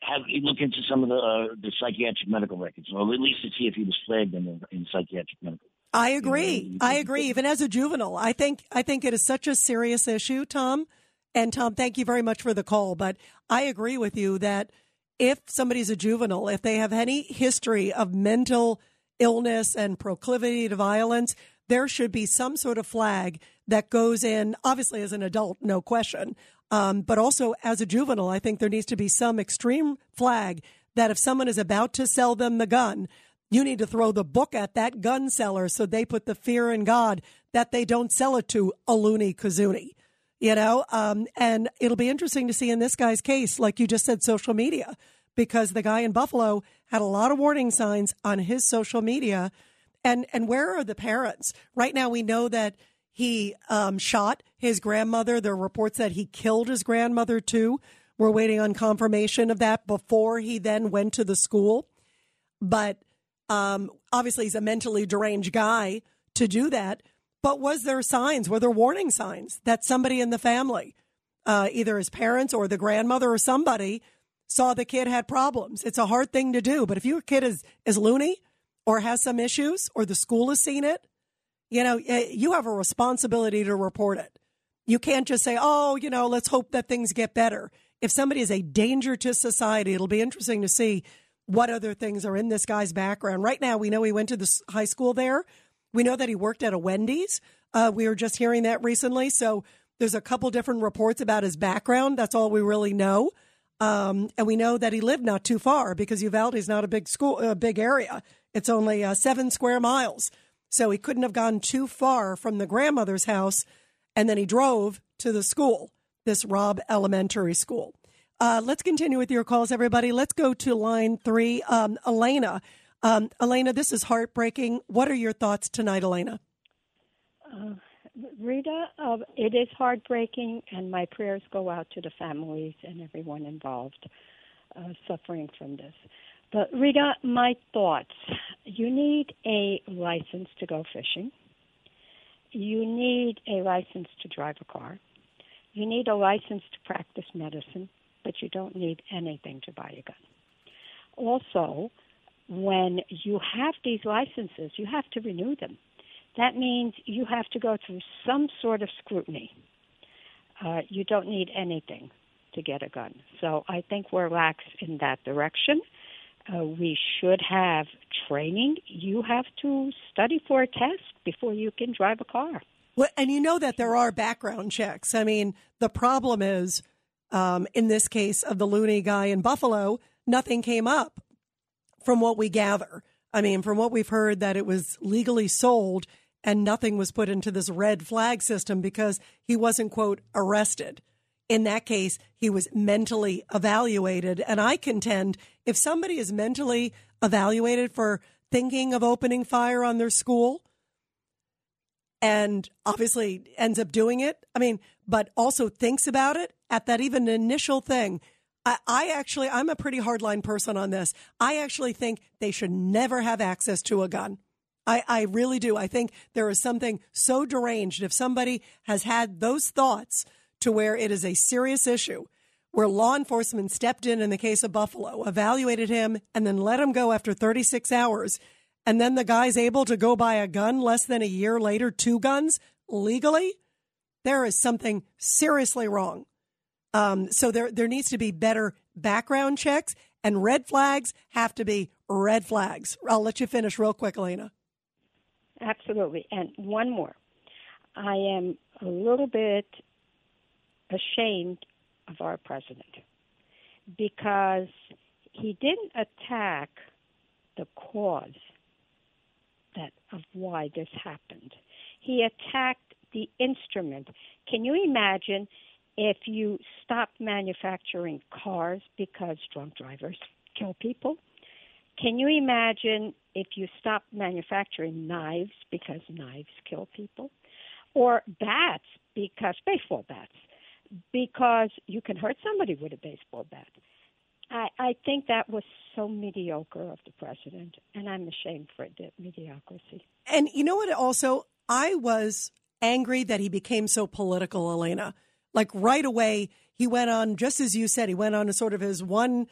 have look into some of the uh, the psychiatric medical records, or at least to see if he was flagged in, the, in psychiatric medical. I agree. I agree. Even as a juvenile, I think I think it is such a serious issue, Tom. And Tom, thank you very much for the call. But I agree with you that if somebody's a juvenile, if they have any history of mental illness and proclivity to violence, there should be some sort of flag that goes in. Obviously, as an adult, no question. Um, but also as a juvenile, I think there needs to be some extreme flag that if someone is about to sell them the gun, you need to throw the book at that gun seller so they put the fear in God that they don't sell it to a loony kazoonie. You know, um, and it'll be interesting to see in this guy's case, like you just said, social media, because the guy in Buffalo had a lot of warning signs on his social media. And and where are the parents? Right now, we know that he um, shot his grandmother. There are reports that he killed his grandmother too. We're waiting on confirmation of that before he then went to the school. But um, obviously, he's a mentally deranged guy to do that. But was there signs? Were there warning signs that somebody in the family, uh, either his parents or the grandmother or somebody, saw the kid had problems? It's a hard thing to do. But if your kid is is loony or has some issues, or the school has seen it, you know, eh, you have a responsibility to report it. You can't just say, "Oh, you know, let's hope that things get better." If somebody is a danger to society, it'll be interesting to see what other things are in this guy's background. Right now, we know he went to the high school there. We know that he worked at a Wendy's. Uh, we were just hearing that recently. So there's a couple different reports about his background. That's all we really know. Um, and we know that he lived not too far because Uvalde is not a big school, a big area. It's only uh, seven square miles. So he couldn't have gone too far from the grandmother's house. And then he drove to the school, this Robb Elementary School. Uh, let's continue with your calls, everybody. Let's go to line three. Um, Elena. Um, Elena, this is heartbreaking. What are your thoughts tonight, Elena? Uh, Rita, uh, it is heartbreaking, and my prayers go out to the families and everyone involved uh, suffering from this. But Rita, my thoughts: you need a license to go fishing. You need a license to drive a car. You need a license to practice medicine, but you don't need anything to buy a gun. Also, when you have these licenses, you have to renew them. That means you have to go through some sort of scrutiny. Uh, you don't need anything to get a gun. So I think we're lax in that direction. Uh, we should have training. You have to study for a test before you can drive a car. Well, and you know that there are background checks. I mean, the problem is, um, in this case of the loony guy in Buffalo, nothing came up from what we gather. I mean, from what we've heard, that it was legally sold and nothing was put into this red flag system because he wasn't, quote, arrested. In that case, he was mentally evaluated. And I contend if somebody is mentally evaluated for thinking of opening fire on their school and obviously ends up doing it, I mean, but also thinks about it at that even initial thing, I, I actually, I'm a pretty hardline person on this. I actually think they should never have access to a gun. I, I really do. I think there is something so deranged. If somebody has had those thoughts to where it is a serious issue, where law enforcement stepped in in the case of Buffalo, evaluated him, and then let him go after 36 hours, and then the guy's able to go buy a gun less than a year later, two guns legally, there is something seriously wrong. Um, so there there needs to be better background checks, and red flags have to be red flags. I'll let you finish real quick, Elena. Absolutely. And one more. I am a little bit ashamed of our president because he didn't attack the cause that of why this happened. He attacked the instrument. Can you imagine if you stop manufacturing cars because drunk drivers kill people? Can you imagine if you stop manufacturing knives because knives kill people? Or bats because baseball bats because you can hurt somebody with a baseball bat. I, I think that was so mediocre of the president, and I'm ashamed for the mediocrity. And you know what? Also, I was angry that he became so political, Elena. Like right away, he went on, just as you said, he went on to sort of his one,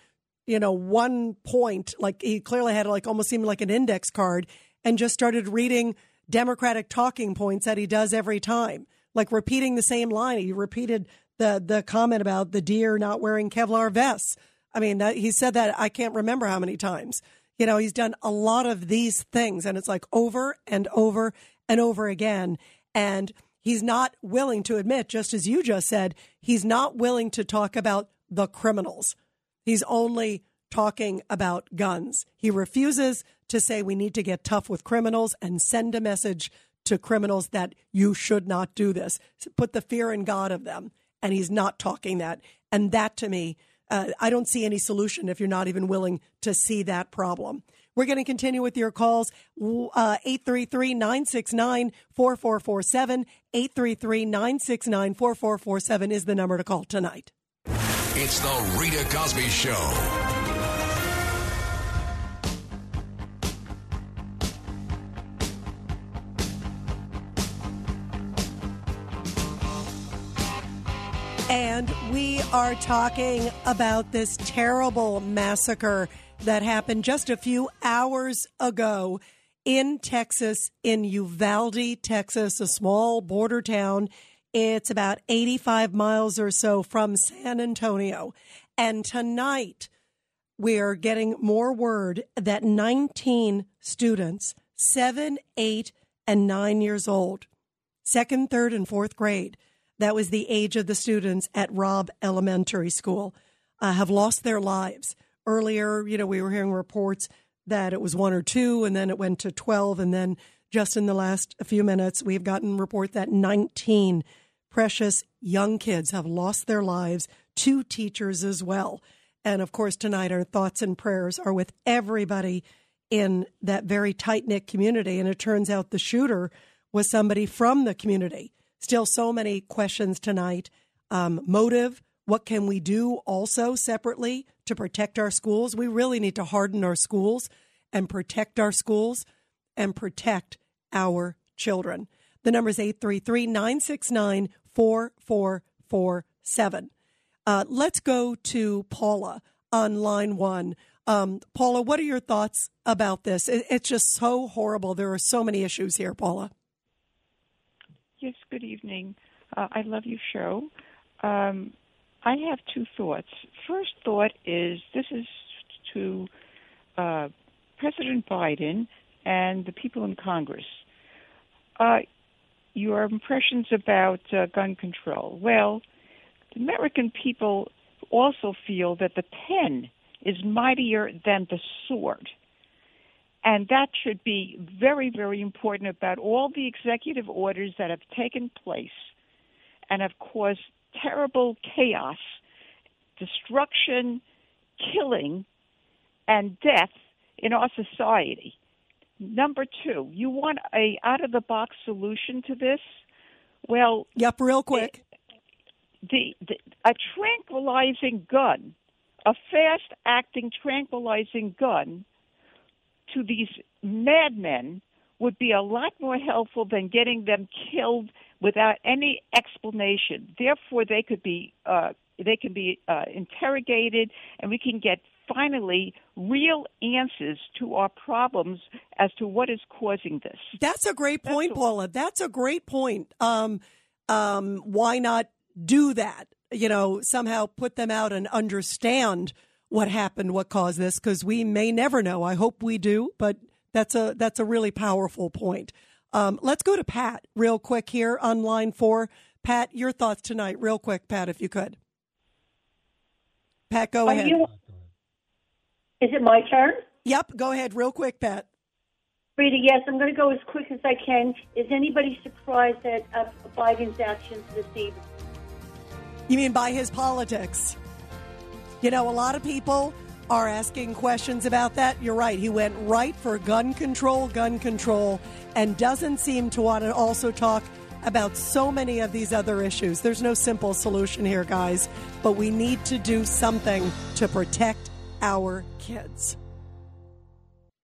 you know, one point. Like he clearly had like almost seemed like an index card and just started reading Democratic talking points that he does every time, like repeating the same line. He repeated the the comment about the deer not wearing Kevlar vests. I mean, that, he said that I can't remember how many times. You know, he's done a lot of these things, and it's like over and over and over again. And he's not willing to admit, just as you just said, he's not willing to talk about the criminals. He's only talking about guns. He refuses to say we need to get tough with criminals and send a message to criminals that you should not do this. Put the fear in God of them and he's not talking that. And that to me, uh, I don't see any solution if you're not even willing to see that problem. We're going to continue with your calls. Uh, 833 969 4447. 833 969 4447 is the number to call tonight. It's the Rita Cosby Show. And we are talking about this terrible massacre that happened just a few hours ago in Texas, in Uvalde, Texas, a small border town. It's about 85 miles or so from San Antonio. And tonight, we're getting more word that 19 students, seven, eight, and nine years old, second, third, and fourth grade, that was the age of the students at Robb Elementary School, uh, have lost their lives. Earlier, you know, we were hearing reports that it was one or two, and then it went to 12. And then just in the last few minutes, we've gotten report that 19 precious young kids have lost their lives, two teachers as well. And of course, tonight our thoughts and prayers are with everybody in that very tight knit community. And it turns out the shooter was somebody from the community. Still, so many questions tonight. Um, motive. What can we do also separately to protect our schools? We really need to harden our schools and protect our schools and protect our children. The number is 833 969 4447. Uh, let's go to Paula on line one. Um, Paula, what are your thoughts about this? It, it's just so horrible. There are so many issues here, Paula. Yes, good evening. Uh, I love your show. Um, I have two thoughts. First thought is this is to uh, President Biden and the people in Congress. Uh, your impressions about uh, gun control. Well, the American people also feel that the pen is mightier than the sword. And that should be very, very important about all the executive orders that have taken place and have caused terrible chaos, destruction, killing, and death in our society. Number two, you want a out of the box solution to this? Well, yep, real quick. The, the a tranquilizing gun, a fast acting tranquilizing gun to these madmen would be a lot more helpful than getting them killed without any explanation. Therefore, they could be uh, they can be uh, interrogated, and we can get finally real answers to our problems as to what is causing this. That's a great point, Paula. That's a great point. Um, um, why not do that? You know, somehow put them out and understand what happened, what caused this, because we may never know. I hope we do, but that's a that's a really powerful point. Um, let's go to Pat real quick here on line four. Pat, your thoughts tonight, real quick, Pat, if you could. Pat, go Are ahead. you- is it my turn? Yep, go ahead, real quick, Pat. Rita, yes, I'm going to go as quick as I can. Is anybody surprised at uh, Biden's actions this evening? You mean by his politics? You know, a lot of people are asking questions about that. You're right. He went right for gun control, gun control, and doesn't seem to want to also talk about so many of these other issues. There's no simple solution here, guys, but we need to do something to protect our kids.